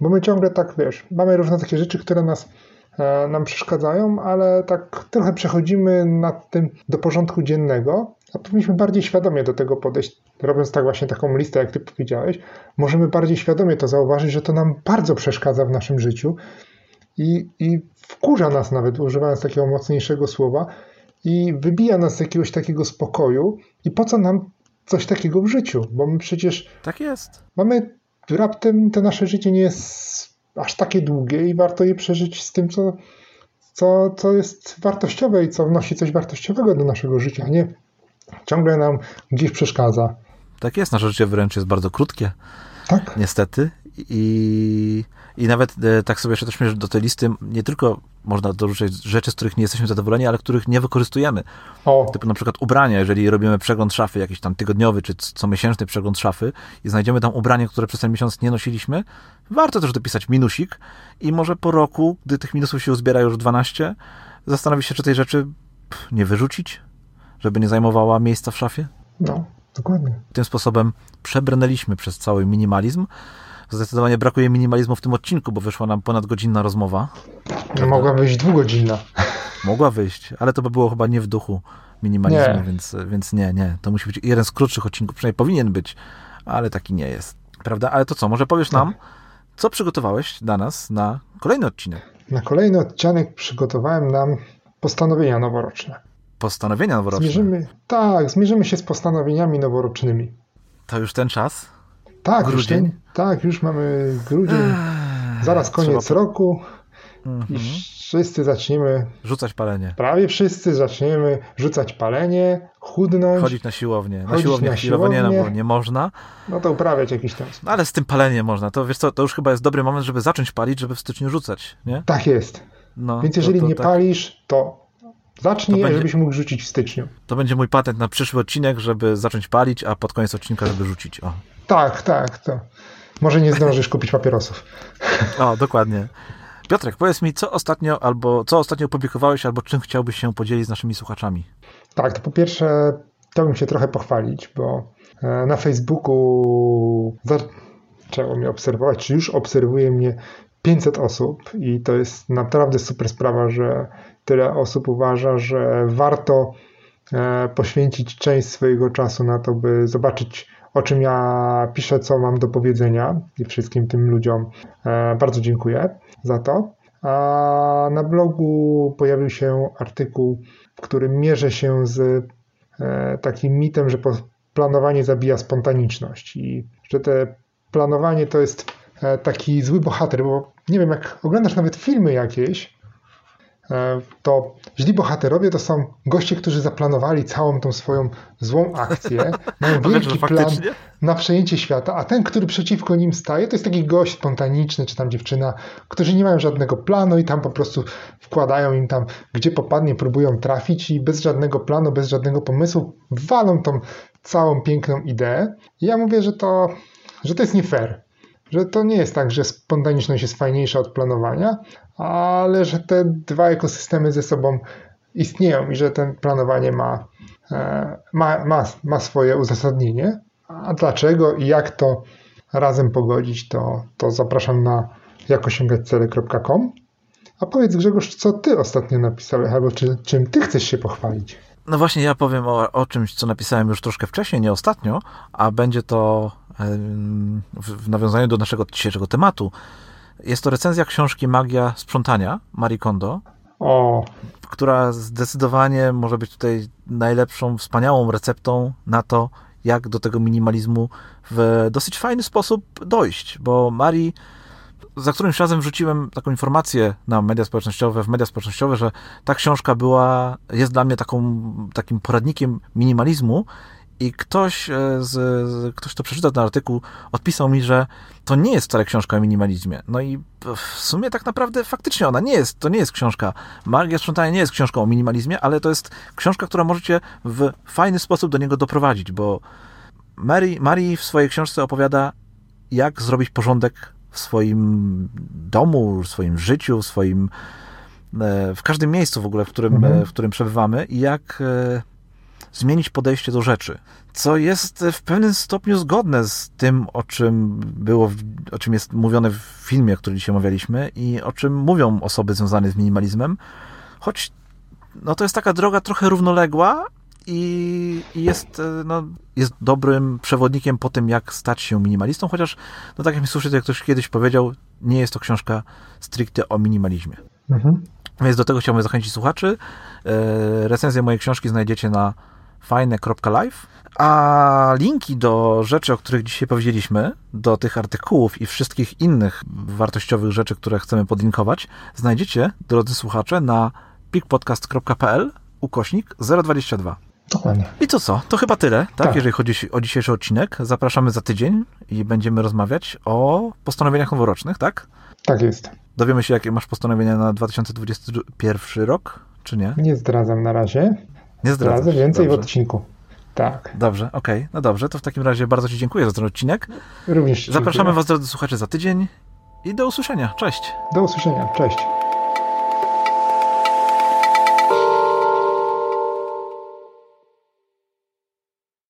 Bo my ciągle tak, wiesz, mamy różne takie rzeczy, które nas, nam przeszkadzają, ale tak trochę przechodzimy nad tym do porządku dziennego, a powinniśmy bardziej świadomie do tego podejść, robiąc tak właśnie taką listę, jak ty powiedziałeś, możemy bardziej świadomie to zauważyć, że to nam bardzo przeszkadza w naszym życiu i, i wkurza nas nawet, używając takiego mocniejszego słowa, i wybija nas z jakiegoś takiego spokoju. I po co nam coś takiego w życiu? Bo my przecież Tak jest. mamy raptem to nasze życie nie jest aż takie długie i warto je przeżyć z tym, co, co, co jest wartościowe i co wnosi coś wartościowego do naszego życia, nie ciągle nam gdzieś przeszkadza. Tak jest, nasze życie wręcz jest bardzo krótkie. Tak. Niestety. I, i nawet e, tak sobie jeszcze też do tej listy nie tylko można dorzucić rzeczy, z których nie jesteśmy zadowoleni, ale których nie wykorzystujemy. O, Typu na przykład ubrania, jeżeli robimy przegląd szafy, jakiś tam tygodniowy czy comiesięczny przegląd szafy i znajdziemy tam ubranie, które przez ten miesiąc nie nosiliśmy, warto też dopisać minusik i może po roku, gdy tych minusów się uzbiera już 12, zastanowić się, czy tej rzeczy nie wyrzucić, żeby nie zajmowała miejsca w szafie. no, dokładnie. Tym sposobem przebrnęliśmy przez cały minimalizm. Zdecydowanie brakuje minimalizmu w tym odcinku, bo wyszła nam ponad godzinna rozmowa. Mogła być dwugodzinna. Mogła wyjść, ale to by było chyba nie w duchu minimalizmu, Nie. Więc, więc nie, nie. To musi być jeden z krótszych odcinków, przynajmniej powinien być, ale taki nie jest. Prawda? Ale to co, może powiesz nam, co przygotowałeś dla nas na kolejny odcinek? Na kolejny odcinek przygotowałem nam postanowienia noworoczne. Postanowienia noworoczne. Zmierzymy, tak, zmierzymy się z postanowieniami noworocznymi. To już ten czas? Tak, już, Grudzień? ten, tak, już mamy grudzień, zaraz koniec Trzeba- roku i Mhm. wszyscy zaczniemy, Rzucać palenie. prawie wszyscy zaczniemy rzucać palenie, chudnąć, Chodzić na siłownię. Na Chodzić siłownię na no, siłownię. bo nie można. no to uprawiać jakiś tam. No, ale z tym paleniem można. To wiesz co, to już chyba jest dobry moment, żeby zacząć palić, żeby w styczniu rzucać, nie? Tak jest. No, Więc to- jeżeli to nie tak. palisz, to zacznij, To będzie- żebyś mógł rzucić w styczniu. To będzie mój patent na przyszły odcinek, żeby zacząć palić, a pod koniec odcinka, żeby rzucić. O, Tak, tak, to może nie zdążysz kupić papierosów. o dokładnie. Piotrek, powiedz mi, co ostatnio albo co ostatnio opublikowałeś, albo czym chciałbyś się podzielić z naszymi słuchaczami? Tak, to po pierwsze chciałbym się trochę pochwalić, bo e, na Facebooku zaczęło mnie obserwować, czy już obserwuje mnie 500 osób i to jest naprawdę super sprawa, że tyle osób uważa, że warto e, poświęcić część swojego czasu na to, by zobaczyć o czym ja piszę, co mam do powiedzenia i wszystkim tym ludziom e, bardzo dziękuję za to. A na blogu pojawił się artykuł, w którym mierzę się z e, takim mitem, że planowanie zabija spontaniczność i że te planowanie to jest taki zły bohater, bo nie wiem, jak oglądasz nawet filmy jakieś, to źli bohaterowie to są goście, którzy zaplanowali całą tą swoją złą akcję, mają Powiedz, wielki plan na przejęcie świata, a ten, który przeciwko nim staje, to jest taki gość spontaniczny, czy tam dziewczyna, którzy nie mają żadnego planu i tam po prostu wkładają im tam, gdzie popadnie, próbują trafić i bez żadnego planu, bez żadnego pomysłu walą tą całą piękną ideę. I ja mówię, że to, że to jest nie fair. Że to nie jest tak, że spontaniczność jest fajniejsza od planowania, ale że te dwa ekosystemy ze sobą istnieją i że ten planowanie ma, e, ma, ma, ma swoje uzasadnienie. A dlaczego i jak to razem pogodzić, to, to zapraszam na jakosięgać.cele.com. A powiedz Grzegorz, co ty ostatnio napisałeś, albo czy, czym ty chcesz się pochwalić? No właśnie, ja powiem o, o czymś, co napisałem już troszkę wcześniej, nie ostatnio, a będzie to w, w nawiązaniu do naszego dzisiejszego tematu. Jest to recenzja książki Magia Sprzątania Marie Kondo, O, która zdecydowanie może być tutaj najlepszą, wspaniałą receptą na to, jak do tego minimalizmu w dosyć fajny sposób dojść, bo Marii za którymś razem wrzuciłem taką informację na media społecznościowe, w media społecznościowe, że ta książka była, jest dla mnie taką, takim poradnikiem minimalizmu i ktoś, e, z, ktoś, kto przeczytał ten artykuł, odpisał mi, że to nie jest wcale książka o minimalizmie. No i w sumie tak naprawdę faktycznie ona nie jest, to nie jest książka. Magia sprzątania nie jest książką o minimalizmie, ale to jest książka, która możecie w fajny sposób do niego doprowadzić, bo Mary, Mary w swojej książce opowiada, jak zrobić porządek w swoim domu, w swoim życiu, w swoim e, w każdym miejscu w ogóle, w którym, Mhm. e, w którym przebywamy i jak zmienić podejście do rzeczy, co jest w pewnym stopniu zgodne z tym, o czym było, o czym jest mówione w filmie, który dzisiaj omawialiśmy i o czym mówią osoby związane z minimalizmem, choć no to jest taka droga trochę równoległa i, jest, e, no, jest dobrym przewodnikiem po tym, jak stać się minimalistą, chociaż, no tak jak mi słyszycie, jak ktoś kiedyś powiedział, nie jest to książka stricte o minimalizmie. mhm. Więc do tego chciałbym zachęcić słuchaczy. E, Recenzję mojej książki znajdziecie na fajne.live. A linki do rzeczy, o których dzisiaj powiedzieliśmy, do tych artykułów i wszystkich innych wartościowych rzeczy, które chcemy podlinkować, znajdziecie, drodzy słuchacze, na pikpodcast.pl ukośnik 022. Dokładnie. I to co? To chyba tyle, tak? Tak. Jeżeli chodzi o dzisiejszy odcinek. Zapraszamy za tydzień i będziemy rozmawiać o postanowieniach noworocznych, tak? Tak jest. Dowiemy się, jakie masz postanowienia na 2021 rok, czy nie? Nie zdradzam na razie. Nie zdradzę. Zdradzę więcej w Dobrze, odcinku. Tak. Dobrze, okej. No dobrze, to w takim razie bardzo Ci dziękuję za ten odcinek. Również Zapraszamy dziękuję. Was, drodzy słuchacze, za tydzień i do usłyszenia. Cześć! Do usłyszenia. Cześć.